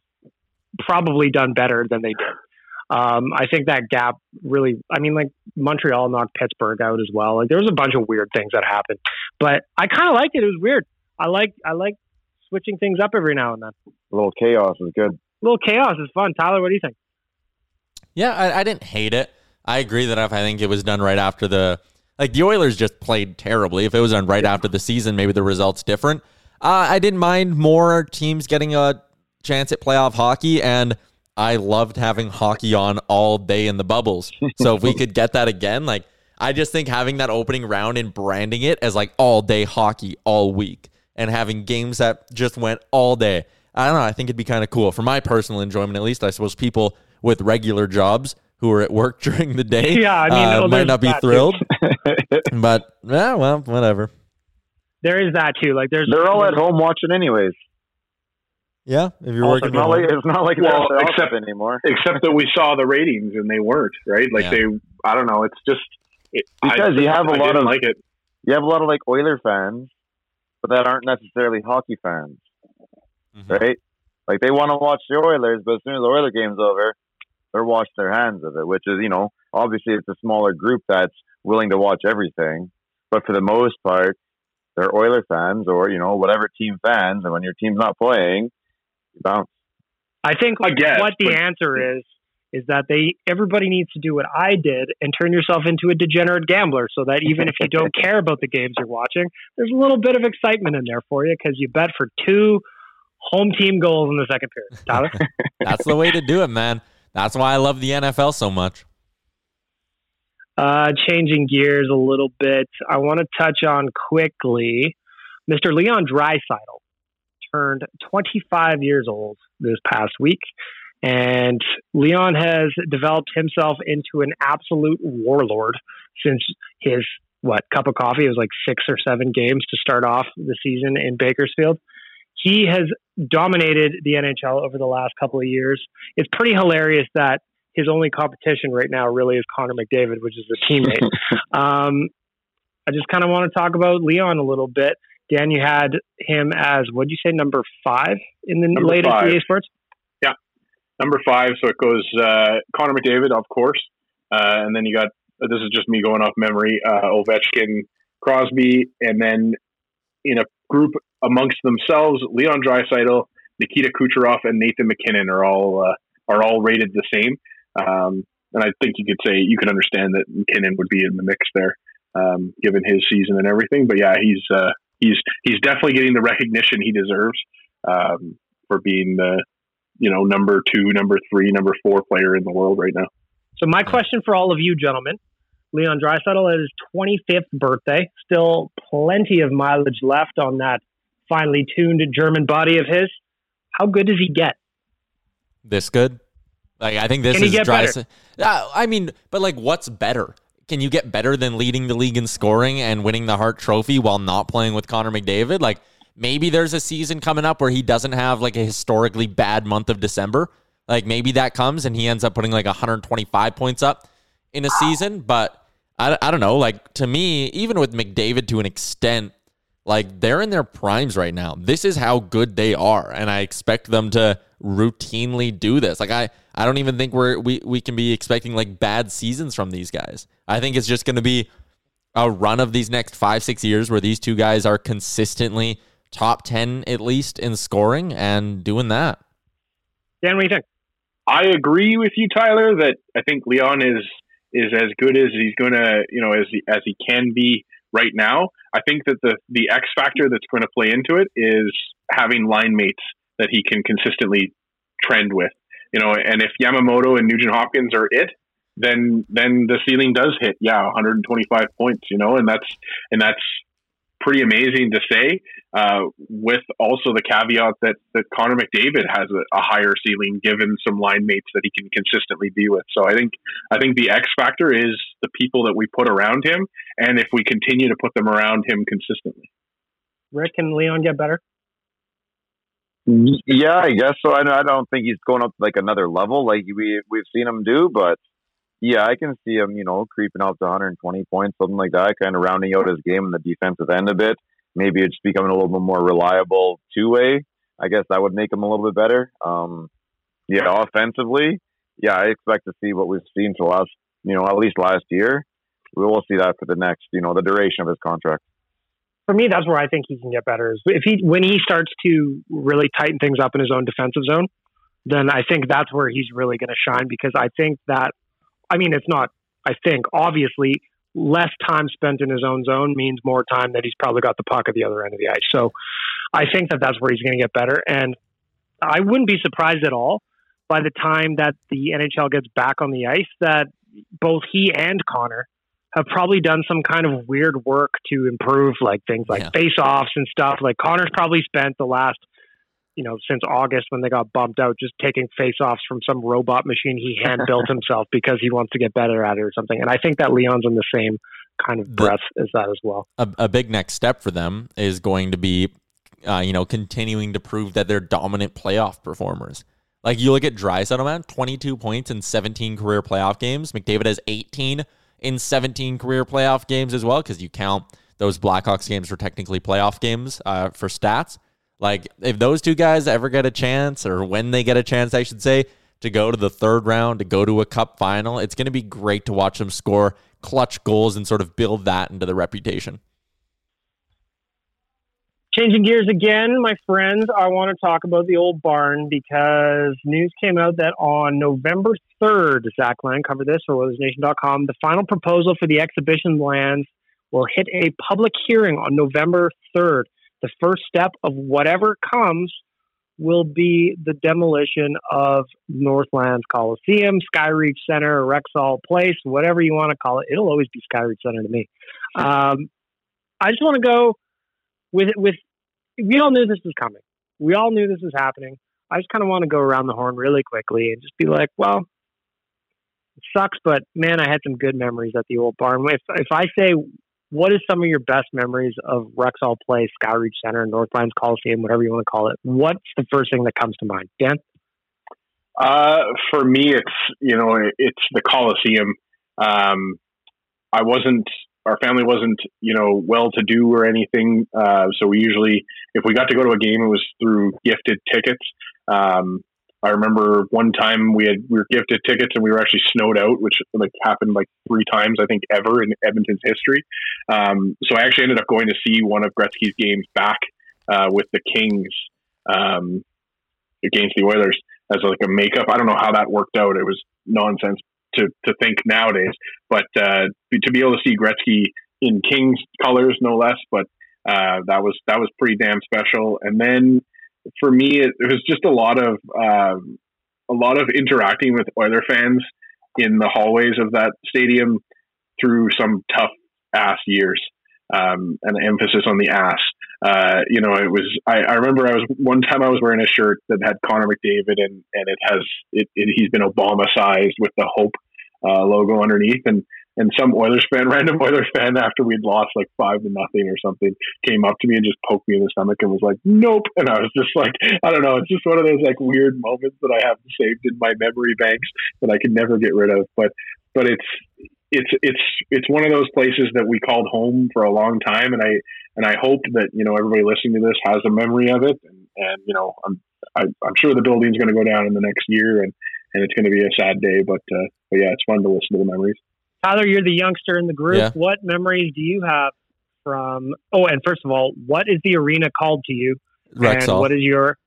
probably done better than they did. Um, I think that gap really, I mean, like Montreal knocked Pittsburgh out as well. Like there was a bunch of weird things that happened, but I kind of liked it. It was weird. I like, I like switching things up every now and then. A little chaos is good. A little chaos is fun. Tyler, what do you think? Yeah, I, I didn't hate it. I agree that if I think it was done right after the like the Oilers just played terribly. If it was done right after the season, maybe the results different. Uh, I didn't mind more teams getting a chance at playoff hockey, and I loved having hockey on all day in the bubbles. So if we could get that again, like I just think having that opening round and branding it as like all day hockey all week and having games that just went all day. I don't know. I think it'd be kind of cool for my personal enjoyment, at least. I suppose people with regular jobs who are at work during the day, yeah, I mean, uh, oh, might not be thrilled. but yeah, well, whatever. There is that too. Like, there's they're all at home watching anyways. Yeah, if you're working, it's not, like, it's not like well, except anymore. Except that we saw the ratings and they weren't right. Like yeah. they, I don't know. It's just it, because I, you have a I lot of like it. You have a lot of like Oiler fans, but that aren't necessarily hockey fans, mm-hmm. right? Like they want to watch the Oilers, but as soon as the Oilers game's over, they're washing their hands of it. Which is, you know, obviously it's a smaller group that's willing to watch everything, but for the most part, they're Oiler fans or you know whatever team fans. And when your team's not playing, you bounce. I think I guess, what the but- answer is is that they everybody needs to do what I did and turn yourself into a degenerate gambler so that even if you don't care about the games you're watching, there's a little bit of excitement in there for you because you bet for two home team goals in the second period. Tyler? That's the way to do it, man. That's why I love the NFL so much. Uh, changing gears a little bit, I want to touch on quickly Mr. Leon Draisaitl turned 25 years old this past week. And Leon has developed himself into an absolute warlord since his what cup of coffee. It was like six or seven games to start off the season in Bakersfield. He has dominated the NHL over the last couple of years. It's pretty hilarious that his only competition right now really is Connor McDavid, which is a teammate. um, I just kind of want to talk about Leon a little bit. Dan, you had him as what did you say, number five in the number latest five. EA Sports? Number five. So it goes uh, Connor McDavid, of course, uh, and then you got this is just me going off memory. Uh, Ovechkin, Crosby, and then in a group amongst themselves, Leon Draisaitl, Nikita Kucherov, and Nathan MacKinnon are all uh, are all rated the same. Um, and I think you could say you can understand that MacKinnon would be in the mix there, um, given his season and everything. But yeah, he's uh, he's he's definitely getting the recognition he deserves um, for being the you know, number two, number three, number four player in the world right now. So my question for all of you gentlemen, Leon Draisaitl at his 25th birthday, still plenty of mileage left on that finely tuned German body of his. How good does he get? This good? Like I think this Can is Draisaitl. Uh, I mean, but like, what's better? Can you get better than leading the league in scoring and winning the Hart Trophy while not playing with Connor McDavid? Like, Maybe there's a season coming up where he doesn't have like a historically bad month of December. Like maybe that comes and he ends up putting like 125 points up in a season. But I, I don't know. Like to me, even with McDavid to an extent, like they're in their primes right now. This is how good they are, and I expect them to routinely do this. Like I, I don't even think we're we we can be expecting like bad seasons from these guys. I think it's just going to be a run of these next five six years where these two guys are consistently top ten at least in scoring and doing that. Dan, what do you think? I agree with you, Tyler. That I think Leon is is as good as he's going to, you know, as he, as he can be right now. I think that the the X factor that's going to play into it is having line mates that he can consistently trend with. You know, and if Yamamoto and Nugent Hopkins are it, then then the ceiling does hit. Yeah, 125 points. You know, and that's and that's pretty amazing to say. Uh, with also the caveat that that Connor McDavid has a, a, higher ceiling given some line mates that he can consistently be with. So I think I think the X factor is the people that we put around him, and if we continue to put them around him consistently. Rick, can Leon get better? Yeah, I guess so. I don't think he's going up like another level like we we've seen him do, but yeah, I can see him, you know, creeping up to 120 points, something like that, kind of rounding out his game in the defensive end a bit. Maybe it's becoming a little bit more reliable two way. I guess that would make him a little bit better. Um, yeah, offensively, yeah, I expect to see what we've seen for last, you know, at least last year. We will see that for the next, you know, the duration of his contract. For me, that's where I think he can get better. Is if he when he starts to really tighten things up in his own defensive zone, then I think that's where he's really going to shine because I think that I mean, it's not, I think, obviously, less time spent in his own zone means more time that he's probably got the puck at the other end of the ice. So I think that that's where he's going to get better. And I wouldn't be surprised at all by the time that the NHL gets back on the ice that both he and Connor have probably done some kind of weird work to improve like things like yeah. face offs and stuff. Like Connor's probably spent the last you know, since August when they got bumped out, just taking face offs from some robot machine he hand built himself because he wants to get better at it or something. And I think that Leon's in the same kind of breath the, as that as well. A, a, big next step for them is going to be, uh, you know, continuing to prove that they're dominant playoff performers. Like you look at Draisaitl, man, 22 points in 17 career playoff games. McDavid has 18 in 17 career playoff games as well because you count those Blackhawks games for technically playoff games uh, for stats. Like, if those two guys ever get a chance, or when they get a chance, I should say, to go to the third round, to go to a cup final, it's going to be great to watch them score clutch goals and sort of build that into the reputation. Changing gears again, my friends, I want to talk about the old barn because news came out that on November 3rd, Zach Laing covered this for OilersNation.com, the final proposal for the exhibition lands will hit a public hearing on November 3rd the first step of whatever comes will be the demolition of Northlands Coliseum, Skyreach Center, Rexall Place, whatever you want to call it. It'll always be Skyreach Center to me. Um, I just want to go with with. We all knew this was coming. We all knew this was happening. I just kind of want to go around the horn really quickly and just be like, well, it sucks, but man, I had some good memories at the old barn. If if I say what is some of your best memories of Rexall Place, Skyreach Center, and Northlands Coliseum, whatever you want to call it? What's the first thing that comes to mind, Dan? Uh, for me, it's you know it's the Coliseum. Um, I wasn't our family wasn't you know well to do or anything, uh, so we usually if we got to go to a game, it was through gifted tickets. Um, I remember one time we had we were gifted tickets and we were actually snowed out, which like happened like three times I think ever in Edmonton's history. Um, so I actually ended up going to see one of Gretzky's games back uh, with the Kings um, against the Oilers as like a makeup. I don't know how that worked out. It was nonsense to to think nowadays, but uh, to be able to see Gretzky in Kings colors, no less, but uh, that was that was pretty damn special. And then for me, it, it was just a lot of um, a lot of interacting with Oiler fans in the hallways of that stadium through some tough ass years. Um, an emphasis on the ass. Uh, you know, it was. I, I, remember I was one time I was wearing a shirt that had Connor McDavid and and it has it, it he's been Obama sized with the Hope uh, logo underneath, and and some Oilers fan, random Oilers fan, after we'd lost like five to nothing or something, came up to me and just poked me in the stomach and was like, "Nope." And I was just like, I don't know. It's just one of those like weird moments that I have saved in my memory banks that I can never get rid of. But but it's it's it's it's one of those places that we called home for a long time, and I and I hope that you know everybody listening to this has a memory of it, and, and you know I'm I, am i am sure the building's going to go down in the next year, and and it's going to be a sad day, but uh, but yeah, it's fun to listen to the memories. Tyler, you're the youngster in the group. Yeah. What memories do you have from? Oh, and first of all, what is the arena called to you? Rexall. And what is your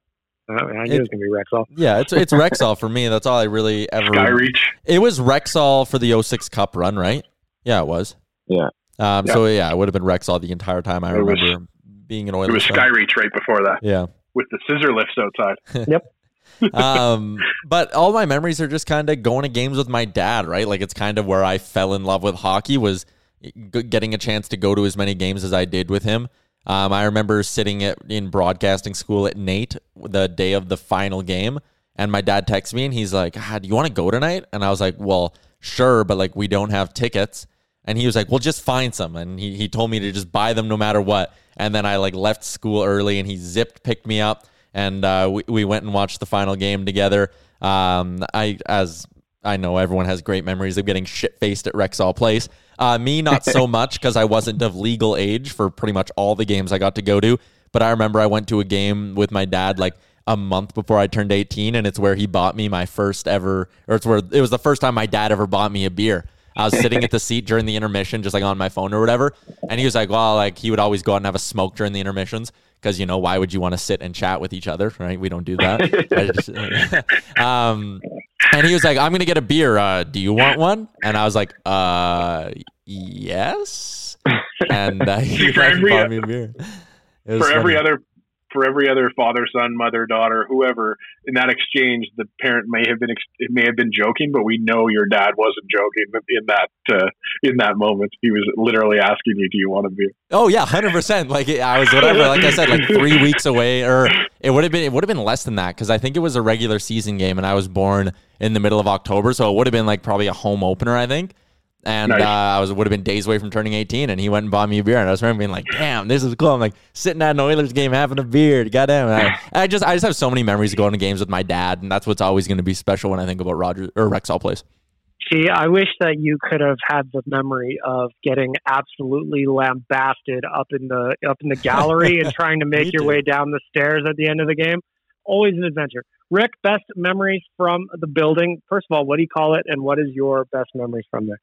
uh, I knew it, it was gonna be Rexall. Yeah, it's it's Rexall for me. That's all I really ever. Skyreach. It was Rexall for the 06 Cup run, right? Yeah, it was. Yeah. Um. Yeah. So yeah, it would have been Rexall the entire time. I it remember was, being an Oilers. It was Skyreach right before that. Yeah. With the scissor lifts outside. yep. Um, but all my memories are just kind of going to games with my dad, right? Like it's kind of where I fell in love with hockey was getting a chance to go to as many games as I did with him. Um, I remember sitting at, in broadcasting school at NAIT the day of the final game, and my dad texts me and he's like, ah, "Do you want to go tonight?" And I was like, "Well, sure, but like we don't have tickets." And he was like, "Well, just find some." And he he told me to just buy them no matter what. And then I like left school early, and he zipped picked me up and uh, we we went and watched the final game together. Um, I as I know everyone has great memories of getting shit faced at Rexall Place. Uh, me, not so much because I wasn't of legal age for pretty much all the games I got to go to. But I remember I went to a game with my dad like a month before I turned 18, and it's where he bought me my first ever, or it's where it was the first time my dad ever bought me a beer. I was sitting at the seat during the intermission, just like on my phone or whatever. And he was like, well, like he would always go out and have a smoke during the intermissions because you know why would you want to sit and chat with each other, right? We don't do that. just, um, and he was like, "I'm gonna get a beer. Uh, do you want one?" And I was like, "Uh, yes." And uh, he bought me a beer. For funny. every other for every other father, son, mother, daughter, whoever in that exchange, the parent may have been it may have been joking, but we know your dad wasn't joking in that uh, in that moment. He was literally asking you, "Do you want to be?" Oh yeah, hundred percent. Like I was whatever. Like I said, like three weeks away, or it would have been it would have been less than that because I think it was a regular season game, and I was born in the middle of October, so it would have been like probably a home opener. I think and nice. uh, I was would have been days away from turning 18, and he went and bought me a beer, and I was remember being like, "Damn, this is cool." I'm like sitting at an Oilers game having a beer. Goddamn, I, I just I just have so many memories of going to games with my dad, and that's what's always going to be special when I think about Rogers or Rexall Place. See, I wish that you could have had the memory of getting absolutely lambasted up in the up in the gallery and trying to make your way down the stairs at the end of the game. Always an adventure. Rick, best memories from the building. First of all, what do you call it, and what is your best memories from there?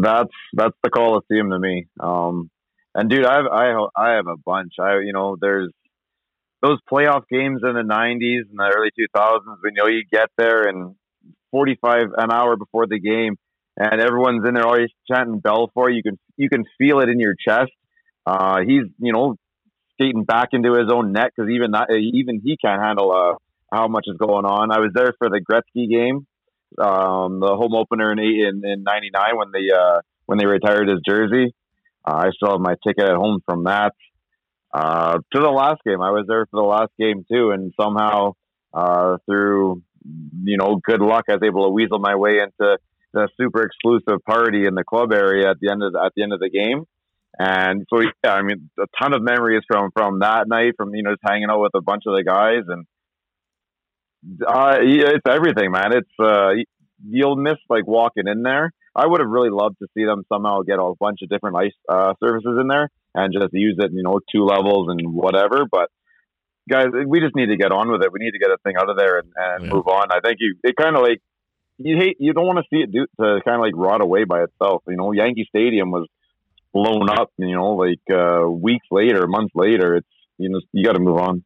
That's that's the Coliseum to me. Um, and dude, I have I I have a bunch. I you know there's those playoff games in the '90s and the early 2000s. We know you get there and 45 an hour before the game, and everyone's in there always chanting Belfour. You can you can feel it in your chest. Uh, he's you know skating back into his own net because even that, even he can't handle uh, how much is going on. I was there for the Gretzky game um, the home opener in in, in '99 when they uh, when they retired his jersey. Uh, I still have my ticket at home from that. Uh, to the last game, I was there for the last game too, and somehow uh, through you know good luck, I was able to weasel my way into the super exclusive party in the club area at the end of the, at the end of the game. And so, yeah, I mean, a ton of memories from from that night, from you know, just hanging out with a bunch of the guys, and uh, it's everything, man. It's uh, you'll miss like walking in there. I would have really loved to see them somehow get a bunch of different ice uh, surfaces in there and just use it, you know, two levels and whatever. But guys, we just need to get on with it. We need to get a thing out of there and, and yeah. move on. I think you it kind of like you hate you don't want to see it do to kind of like rot away by itself. You know, Yankee Stadium was blown up. You know, like uh, weeks later, months later. It's you know you got to move on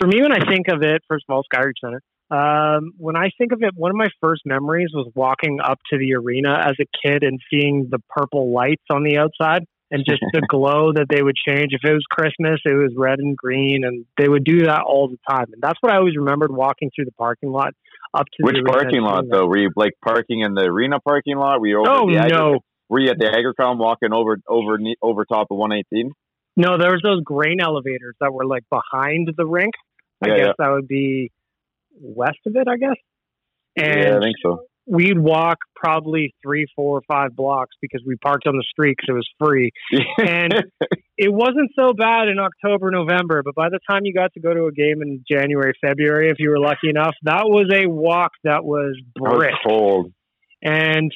for me, when I think of it, first of all, Skyreach Center. Um, when I think of it, one of my first memories was walking up to the arena as a kid and seeing the purple lights on the outside and just the glow that they would change. If it was Christmas, it was red and green, and they would do that all the time. And that's what I always remembered walking through the parking lot up to which parking lot though? Were you like parking in the arena parking lot? Were you over oh no. Were you at the Agricom walking over over over top of 118? No, there was those grain elevators that were like behind the rink. I yeah, guess yeah. that would be west of it, I guess. And yeah, I think so. We'd walk probably three, four, or five blocks because we parked on the street because it was free. and it wasn't so bad in October, November, but by the time you got to go to a game in January, February, if you were lucky enough, that was a walk that was brisk. cold. And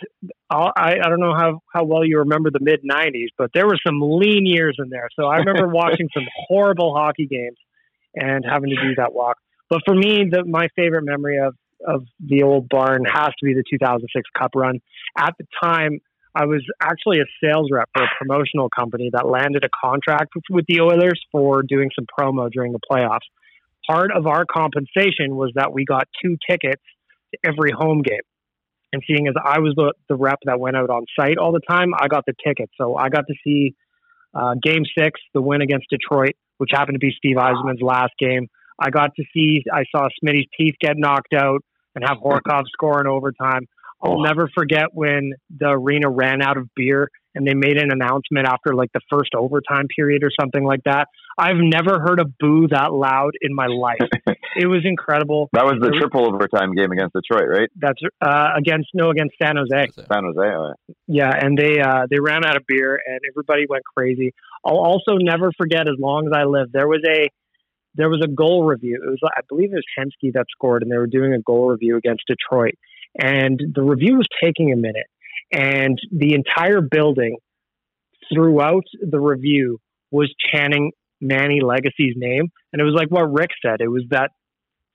I I don't know how how well you remember the mid '90s, but there were some lean years in there. So I remember watching some horrible hockey games and having to do that walk. But for me, the, my favorite memory of of the old barn has to be the 2006 Cup run. At the time, I was actually a sales rep for a promotional company that landed a contract with the Oilers for doing some promo during the playoffs. Part of our compensation was that we got two tickets to every home game. And seeing as I was the, the rep that went out on site all the time, I got the ticket. So I got to see uh, game six, the win against Detroit, which happened to be Steve Yzerman's last game. I got to see, I saw Smitty's teeth get knocked out and have Horcoff score in overtime. I'll never forget when the arena ran out of beer and they made an announcement after like the first overtime period or something like that. I've never heard a boo that loud in my life. it was incredible. That was the triple overtime game against Detroit, right? That's uh, against no against San Jose. San Jose. Oh, yeah. Yeah, and they uh, they ran out of beer and everybody went crazy. I'll also never forget as long as I live. There was a there was a goal review. It was I believe it was Hemsky that scored, and they were doing a goal review against Detroit. And the review was taking a minute, and the entire building throughout the review was chanting Manny Legace's name, and it was like what Rick said. It was that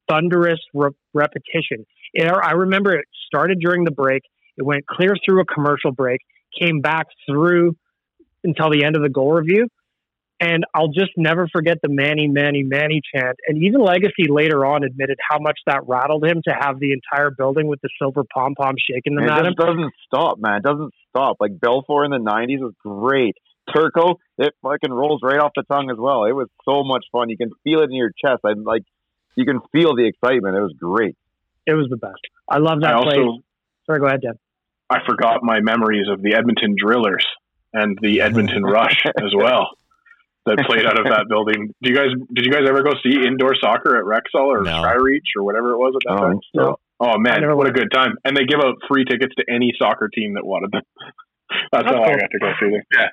thunderous re- repetition. It, I remember it started during the break. It went clear through a commercial break, came back through until the end of the goal review, and I'll just never forget the Manny, Manny, Manny chant. And even Legace later on admitted how much that rattled him to have the entire building with the silver pom pom shaking them Man, at it him. just doesn't stop, man. It doesn't stop. Like Belfour in the '90s was great. Turco, it fucking rolls right off the tongue as well. It was so much fun. You can feel it in your chest. I like, you can feel the excitement. It was great. It was the best. I love that I place. also Sorry, go ahead, Dan. I forgot my memories of the Edmonton Drillers and the Edmonton Rush as well that played out of that building. Do you guys did you guys ever go see indoor soccer at Rexall or No. Skyreach or whatever it was at that Oh, time? No. Oh man, what a good time! And they give out free tickets to any soccer team that wanted them. That's, That's how I got to go through there. Yeah,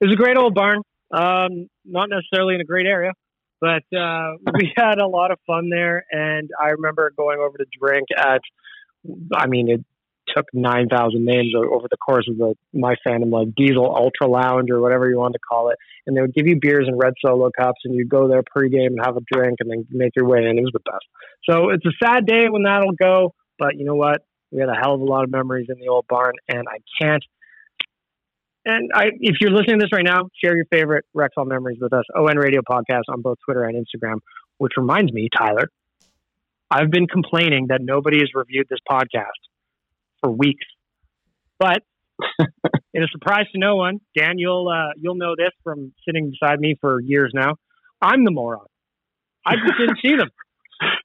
It was a great old barn. Um, not necessarily in a great area, but uh, we had a lot of fun there. And I remember going over to drink at, I mean, it took 9,000 names over the course of the my fandom, like Diesel Ultra Lounge or whatever you want to call it. And they would give you beers and red solo cups, and you'd go there pregame and have a drink and then make your way in. It was the best. So it's a sad day when that'll go, but you know what? We had a hell of a lot of memories in the old barn, and I can't and I, if you're listening to this right now, share your favorite Rexall memories with us. ON Radio Podcast on both Twitter and Instagram. Which reminds me, Tyler, I've been complaining that nobody has reviewed this podcast for weeks, but in a surprise to no one, Dan, you'll uh, you'll know this from sitting beside me for years now. I'm the moron. I just didn't see them.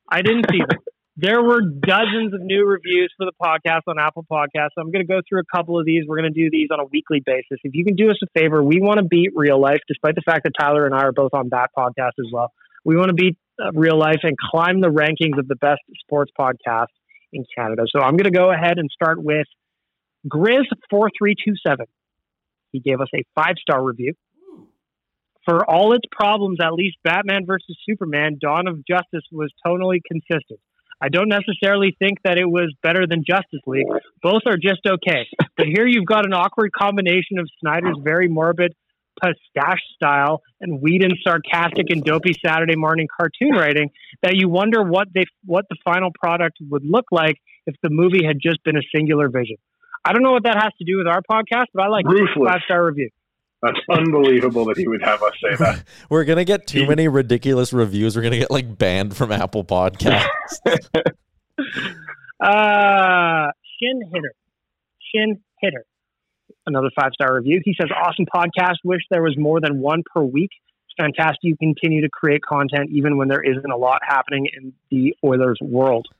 I didn't see them. There were dozens of new reviews for the podcast on Apple Podcasts. I'm going to go through a couple of these. We're going to do these on a weekly basis. If you can do us a favor, we want to beat real life, despite the fact that Tyler and I are both on that podcast as well. We want to beat uh, real life and climb the rankings of the best sports podcasts in Canada. So I'm going to go ahead and start with Grizz4327. He gave us a five star review. For all its problems, at least Batman versus Superman Dawn of Justice was tonally consistent. I don't necessarily think that it was better than Justice League. Both are just okay. But here you've got an awkward combination of Snyder's very morbid pistache style and Whedon's sarcastic and dopey Saturday morning cartoon writing that you wonder what they what the final product would look like if the movie had just been a singular vision. I don't know what that has to do with our podcast, but I like Ruthless. five star review. that's unbelievable that he would have us say that. We're gonna get too many ridiculous reviews. We're gonna get like banned from Apple Podcasts. Uh, Shin Hitter. Shin Hitter. Another five star review. He says, Awesome podcast. Wish there was more than one per week. It's fantastic. You continue to create content even when there isn't a lot happening in the Oilers world.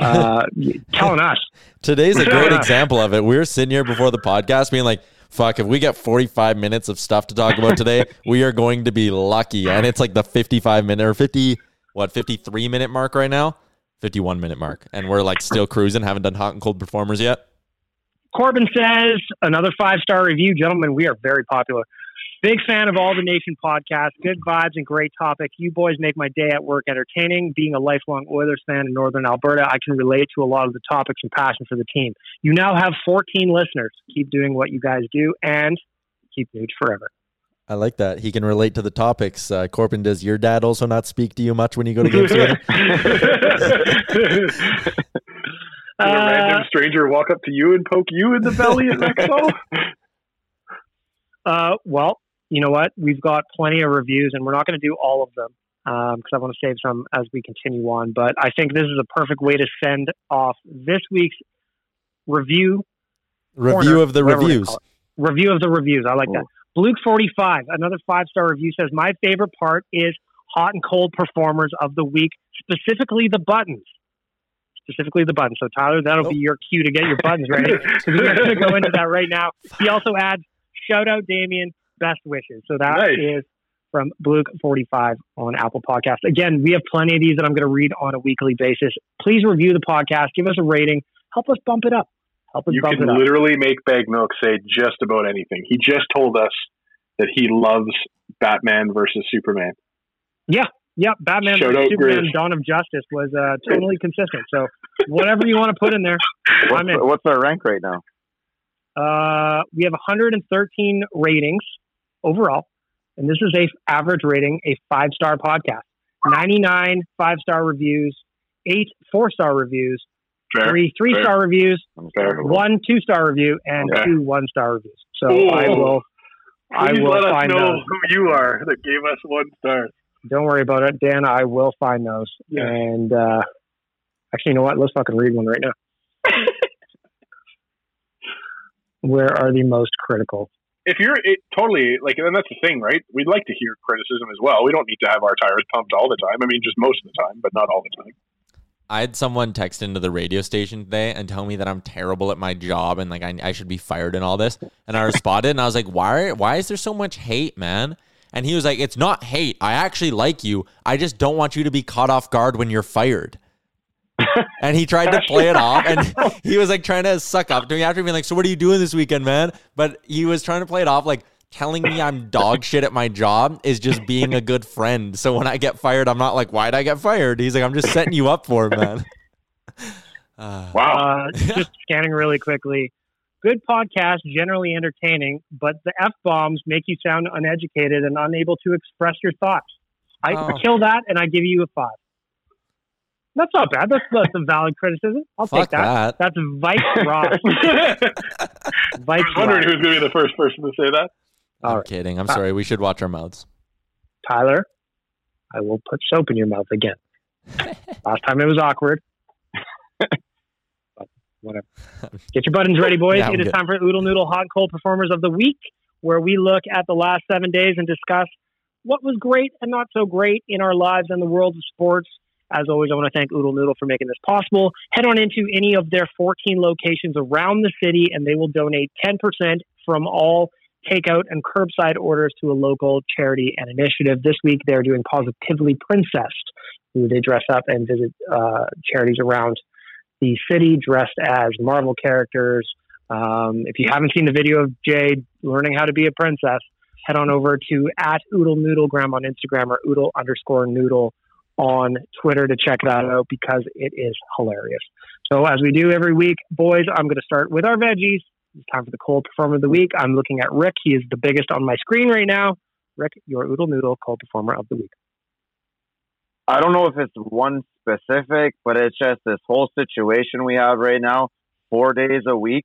Uh, telling us. Today's a great example of it. We were sitting here before the podcast being like, fuck, if we get 45 minutes of stuff to talk about today, we are going to be lucky. And it's like the 55 minute or 50, what, 53 minute mark right now? 51 minute mark. And we're like still cruising, haven't done hot and cold performers yet. Corbin says, another five star review. Gentlemen, we are very popular. Big fan of all the Nation podcasts. Good vibes and great topic. You boys make my day at work entertaining. Being a lifelong Oilers fan in Northern Alberta, I can relate to a lot of the topics and passion for the team. You now have 14 listeners. Keep doing what you guys do and keep Nuge forever. I like that. He can relate to the topics. Uh, Corbin, does your dad also not speak to you much when you go to games? Did a random stranger walk up to you and poke you in the belly at Rexall? Uh, well, you know what? We've got plenty of reviews, and we're not going to do all of them because um, I want to save some as we continue on. But I think this is a perfect way to send off this week's review. Review corner, of the whatever we're gonna reviews. Review of the reviews. I like that. Luke forty five, another five star review says my favorite part is hot and cold performers of the week, specifically the buttons. Specifically the buttons. So Tyler, that'll be your cue to get your buttons ready. we're going to go into that right now. He also adds shout out Damien, best wishes. So that is Nice. from Luke forty five on Apple Podcast. Again, we have plenty of these that I'm going to read on a weekly basis. Please review the podcast, give us a rating, help us bump it up. Help us You bump it up. You can literally make Baggedmilk say just about anything. He just told us that he loves Batman versus Superman. Yep, Batman Shout out Superman Grizz. Dawn of Justice was uh, totally consistent. So whatever you want to put in there, What's, I'm in. what's our rank right now? Uh, we have 113 ratings overall, and this is a average rating, a five star podcast. 99 five star reviews, eight four star reviews, Fair. three three fair. star reviews, Fair. one two star review, and Okay. two one star reviews. So Ooh. I will. I Please will let us find know those. who you are that gave us one star. Don't worry about it, Dan. I will find those. Yeah. And uh, actually, you know what? Let's fucking read one right now. Where are the most critical? If you're it, totally like, and that's the thing, right? We'd like to hear criticism as well. We don't need to have our tires pumped all the time. I mean, just most of the time, but not all the time. I had someone text into the radio station today and tell me that I'm terrible at my job and like I, I should be fired and all this. And I responded and I was like, why? Why is there so much hate, man? And he was like, it's not hate. I actually like you. I just don't want you to be caught off guard when you're fired. and he tried to play it off and he was like trying to suck up to me after being like, so what are you doing this weekend, man? But he was trying to play it off like telling me I'm dog shit at my job is just being a good friend. So when I get fired, I'm not like, why'd I get fired? He's like, I'm just setting you up for it, man. Uh, Wow. Uh, just scanning really quickly. Good podcast, generally entertaining, but the f bombs make you sound uneducated and unable to express your thoughts. I Oh. kill that, and I give you a five. That's not bad. That's, that's a valid criticism. I'll Fuck take that. that. That's Vice Ross. I Vice was wondering Ross. who's going to be the first person to say that. I'm All right. kidding. I'm Uh, sorry. We should watch our mouths. Tyler, I will put soap in your mouth again. Last time it was awkward. Whatever. Get your buttons ready, boys. Yeah, it is good. time for Oodle Noodle Hot Cold Performers of the Week, where we look at the last seven days and discuss what was great and not so great in our lives and the world of sports. As always, I want to thank Oodle Noodle for making this possible. Head on into any of their 14 locations around the city, and they will donate 10% from all takeout and curbside orders to a local charity and initiative. This week, they're doing Positively Princess, who they dress up and visit uh, charities around the city dressed as Marvel characters. Um, if you haven't seen the video of Jade learning how to be a princess, head on over to at Oodle Noodlegram on Instagram or Oodle underscore Noodle on Twitter to check that out because it is hilarious. So as we do every week, boys, I'm going to start with our veggies. It's time for the cold performer of the week. I'm looking at Rick. He is the biggest on my screen right now. Rick, your Oodle Noodle cold performer of the week. I don't know if it's one specific, but it's just this whole situation we have right now. Four days a week,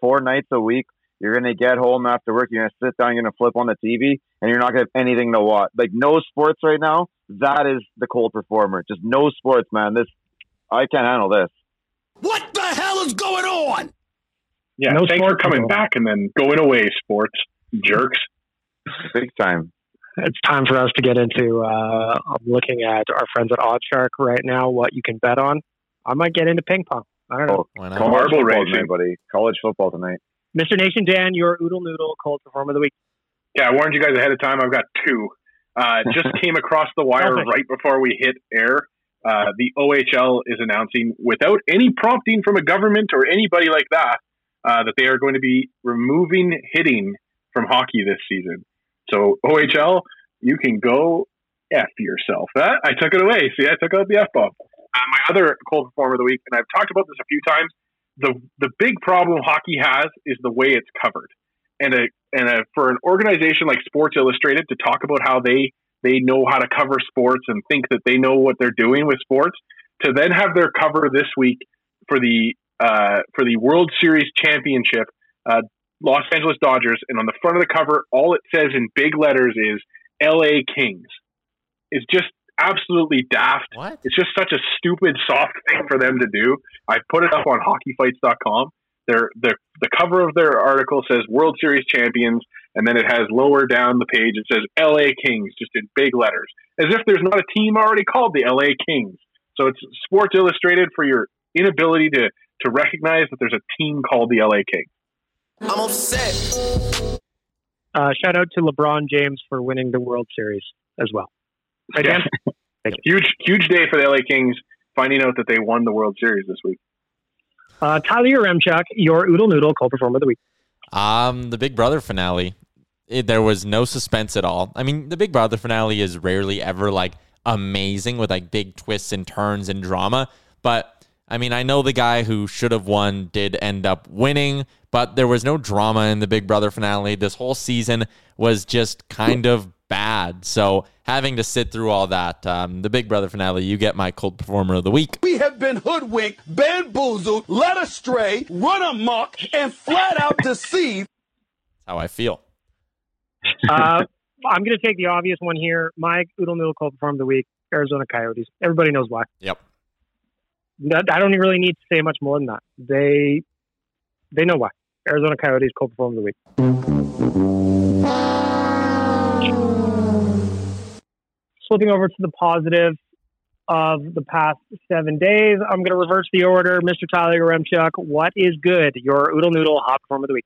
four nights a week. You're gonna get home after work. You're gonna sit down. You're gonna flip on the TV, and you're not gonna have anything to watch. Like no sports right now. That is the cold performer. Just no sports, man. This I can't handle this. What the hell is going on? Yeah, No thanks for sport coming back and then going away, sports jerks. Big time. It's time for us to get into. Uh, I'm looking at our friends at OddsShark right now. What you can bet on. I might get into ping pong. I don't know. Oh, Why not? Come on. college Marble football racing. tonight, buddy. College football tonight. Mr. Nation Dan, your Oodle Noodle cold performer of the week. Yeah, I warned you guys ahead of time. I've got two. Uh, just came across the wire Perfect. right before we hit air. Uh, the OHL is announcing, without any prompting from a government or anybody like that, uh, that they are going to be removing hitting from hockey this season. So OHL, you can go f yourself. That I took it away. See, I took out the f bomb. Uh, my other cold performer of the week, and I've talked about this a few times. The the big problem hockey has is the way it's covered, and a and a, for an organization like Sports Illustrated to talk about how they they know how to cover sports and think that they know what they're doing with sports, to then have their cover this week for the uh, for the World Series championship, uh, Los Angeles Dodgers, and on the front of the cover, all it says in big letters is "L.A. Kings." It's just absolutely daft. What? It's just such a stupid, soft thing for them to do. I put it up on HockeyFights.com. Their, their, the cover of their article says World Series champions, and then it has lower down the page it says LA Kings, just in big letters, as if there's not a team already called the LA Kings. So it's Sports Illustrated for your inability to to recognize that there's a team called the LA Kings. I'm upset. Uh, shout out to LeBron James for winning the World Series as well. Right, Dan? Huge huge day for the LA Kings finding out that they won the World Series this week. Uh, Tyler Yaremchuk, your Oodle Noodle co-performer of the week. Um, the Big Brother finale. It, there was no suspense at all. I mean, the Big Brother finale is rarely ever like amazing with like big twists and turns and drama. But I mean, I know the guy who should have won did end up winning, but there was no drama in the Big Brother finale. This whole season was just kind of bad. So having to sit through all that, um, the Big Brother finale, you get my cold performer of the week. We have been hoodwinked, bamboozled, led astray, run amok, and flat out deceived. That's how I feel. Uh, I'm going to take the obvious one here. My Oodle Noodle cold performer of the week, Arizona Coyotes. Everybody knows why. Yep. I don't really need to say much more than that. They they know why. Arizona Coyotes cold performer of the week. Flipping over to the positive of the past seven days, I'm going to reverse the order. Mr. Tyler Yaremchuk, what is good? Your Oodle Noodle hot performer of the week.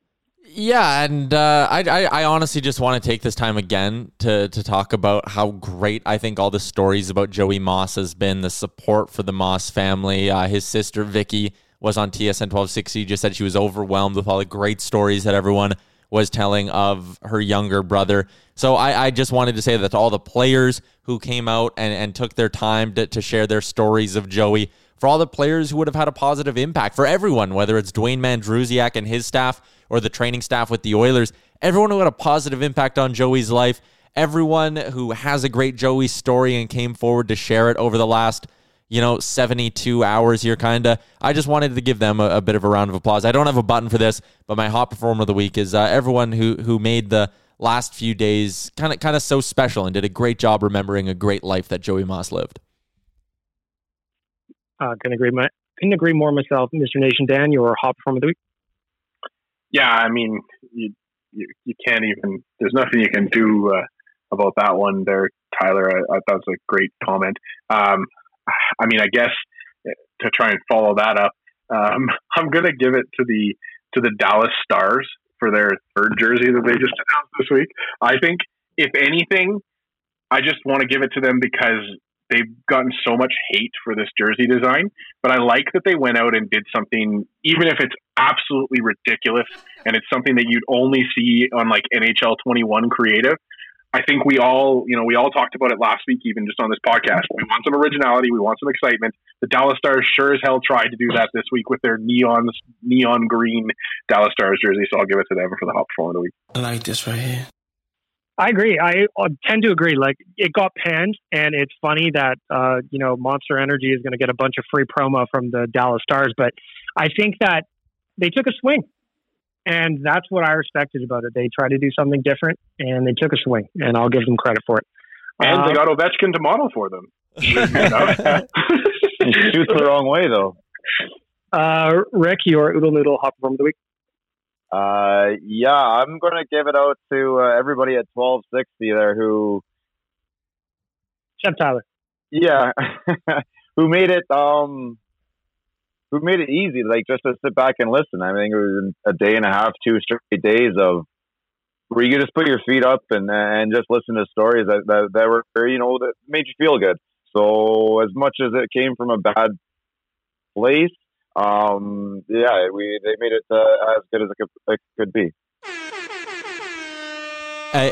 Yeah, and uh, I, I, I honestly just want to take this time again to to talk about how great I think all the stories about Joey Moss has been, the support for the Moss family. Uh, his sister Vicky was on TSN 1260, just said she was overwhelmed with all the great stories that everyone was telling of her younger brother. So I, I just wanted to say that to all the players who came out and, and took their time to, to share their stories of Joey, for all the players who would have had a positive impact, for everyone, whether it's Dwayne Mandrusiak and his staff or the training staff with the Oilers, everyone who had a positive impact on Joey's life, everyone who has a great Joey story and came forward to share it over the last you know, 72 hours here, kind of. I just wanted to give them a, a, bit of a round of applause. I don't have a button for this, but my hot performer of the week is uh, everyone who who made the last few days kind of kind of so special and did a great job remembering a great life that Joey Moss lived. Uh, can agree, my, couldn't agree more myself, Mr. Nation Dan. Your hot performer of the week. Yeah, I mean, you you, you can't even. There's nothing you can do uh, about that one there, Tyler. I, I thought it was a great comment. Um, I mean, I guess to try and follow that up, um, I'm going to give it to the to the Dallas Stars for their third jersey that they just announced this week. I think, if anything, I just want to give it to them because they've gotten so much hate for this jersey design. But I like that they went out and did something, even if it's absolutely ridiculous and it's something that you'd only see on like NHL 21 creative. I think we all, you know, we all talked about it last week, even just on this podcast. We want some originality. We want some excitement. The Dallas Stars sure as hell tried to do that this week with their neon, neon green Dallas Stars jersey. So I'll give it to them for the hot performer of the week. I like this right here. I agree. I tend to agree. Like it got panned, and it's funny that uh, you know Monster Energy is going to get a bunch of free promo from the Dallas Stars, but I think that they took a swing. And that's what I respected about it. They tried to do something different and they took a swing, and I'll give them credit for it. And they got Ovechkin to model for them. he shoots the wrong way, though. Uh, Rick, your Oodle Noodle Hop from the week. Uh, yeah, I'm going to give it out to uh, everybody at 1260 there who. Chef Tyler. Yeah, who made it um who made it easy, like just to sit back and listen. I think it was a day and a half, two straight days of where you just put your feet up and and just listen to stories that that, that were you know that made you feel good. So as much as it came from a bad place, um, yeah, we they made it uh, as good as it could, it could be.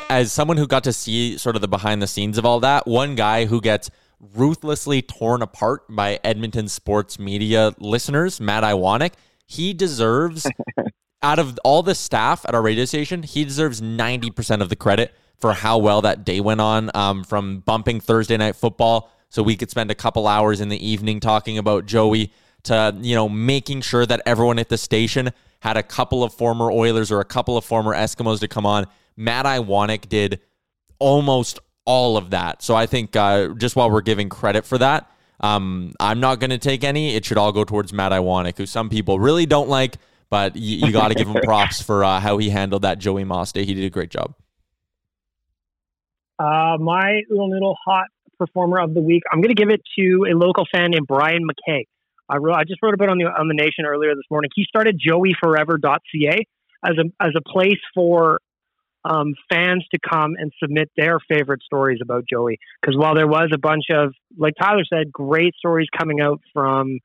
as someone who got to see sort of the behind the scenes of all that, one guy who gets ruthlessly torn apart by Edmonton sports media listeners, Matt Iwanek, he deserves, out of all the staff at our radio station, he deserves 90% of the credit for how well that day went on um, from bumping Thursday night football so we could spend a couple hours in the evening talking about Joey to, you know, making sure that everyone at the station had a couple of former Oilers or a couple of former Eskimos to come on. Matt Iwanek did almost all of that. So I think uh, just while we're giving credit for that, um, I'm not going to take any. It should all go towards Matt Iwanek, who some people really don't like, but you, you got to give him props for uh, how he handled that Joey Moss day. He did a great job. Uh, my little little hot performer of the week, I'm going to give it to a local fan named Brian McKay. I wrote, I just wrote about on the on the Nation earlier this morning. He started JoeyForever.ca as a as a place for um, fans to come and submit their favorite stories about Joey. Because while there was a bunch of, like Tyler said, great stories coming out from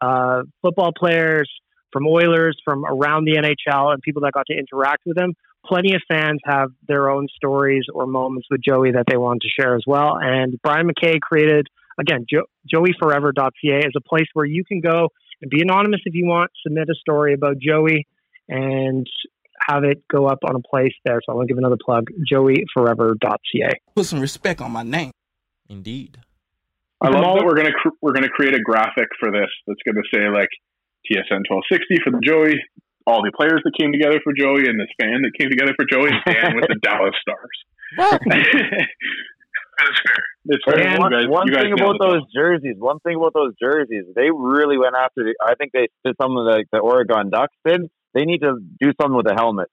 uh, football players, from Oilers, from around the NHL, and people that got to interact with him, plenty of fans have their own stories or moments with Joey that they want to share as well. And Brian McKay created, again, jo- joeyforever.ca is a place where you can go and be anonymous if you want, submit a story about Joey and have it go up on a place there. So I want to give another plug, joeyforever.ca. Put some respect on my name. Indeed. I love that we're gonna cr- we're gonna create a graphic for this that's gonna say like TSN 1260 for the Joey, all the players that came together for Joey, and this fan that came together for Joey, and with the Dallas Stars. That's fair. It's fair. And You one, guys- one you guys thing about it, those jerseys, one thing about those jerseys, they really went after. The, I think they did something like the Oregon Ducks did. They need to do something with the helmet.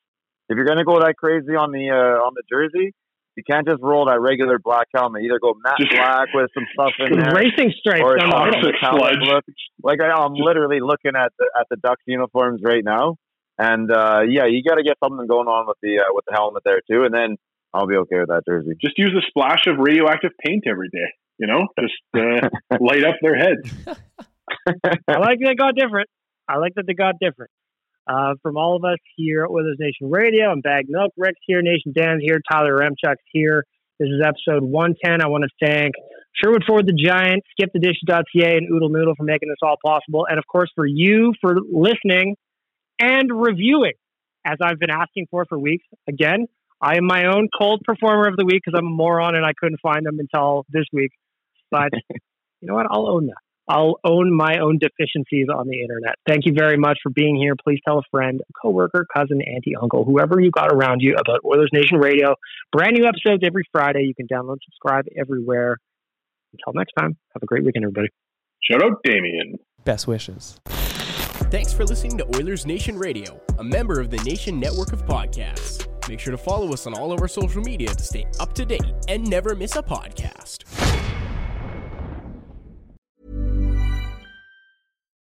If you're going to go that crazy on the uh, on the jersey, you can't just roll that regular black helmet. Either go matte black with some stuff in there, Racing stripes or on the toxic metallic sludge. look. Like I, I'm literally looking at the at the Ducks uniforms right now, and uh, yeah, you got to get something going on with the uh, with the helmet there too, and then I'll be okay with that jersey. Just use a splash of radioactive paint every day. You know, just uh, light up their heads. I like that they got different. I like that they got different. Uh, from all of us here at Oilers Nation Radio, I'm Baggedmilk. Rick's here, Nation Dan's here, Tyler Yaremchuk's here. This is episode 110. I want to thank Sherwood Ford the Giant, SkipTheDish.ca, and Oodle Noodle for making this all possible. And of course, for you for listening and reviewing, as I've been asking for for weeks. Again, I am my own cold performer of the week because I'm a moron and I couldn't find them until this week. But you know what? I'll own that. I'll own my own deficiencies on the internet. Thank you very much for being here. Please tell a friend, a coworker, cousin, auntie, uncle, whoever you got around you about Oilers Nation Radio. Brand new episodes every Friday. You can download, subscribe everywhere. Until next time, have a great weekend, everybody. Shout out Damien. Best wishes. Thanks for listening to Oilers Nation Radio, a member of the Nation Network of Podcasts. Make sure to follow us on all of our social media to stay up to date and never miss a podcast.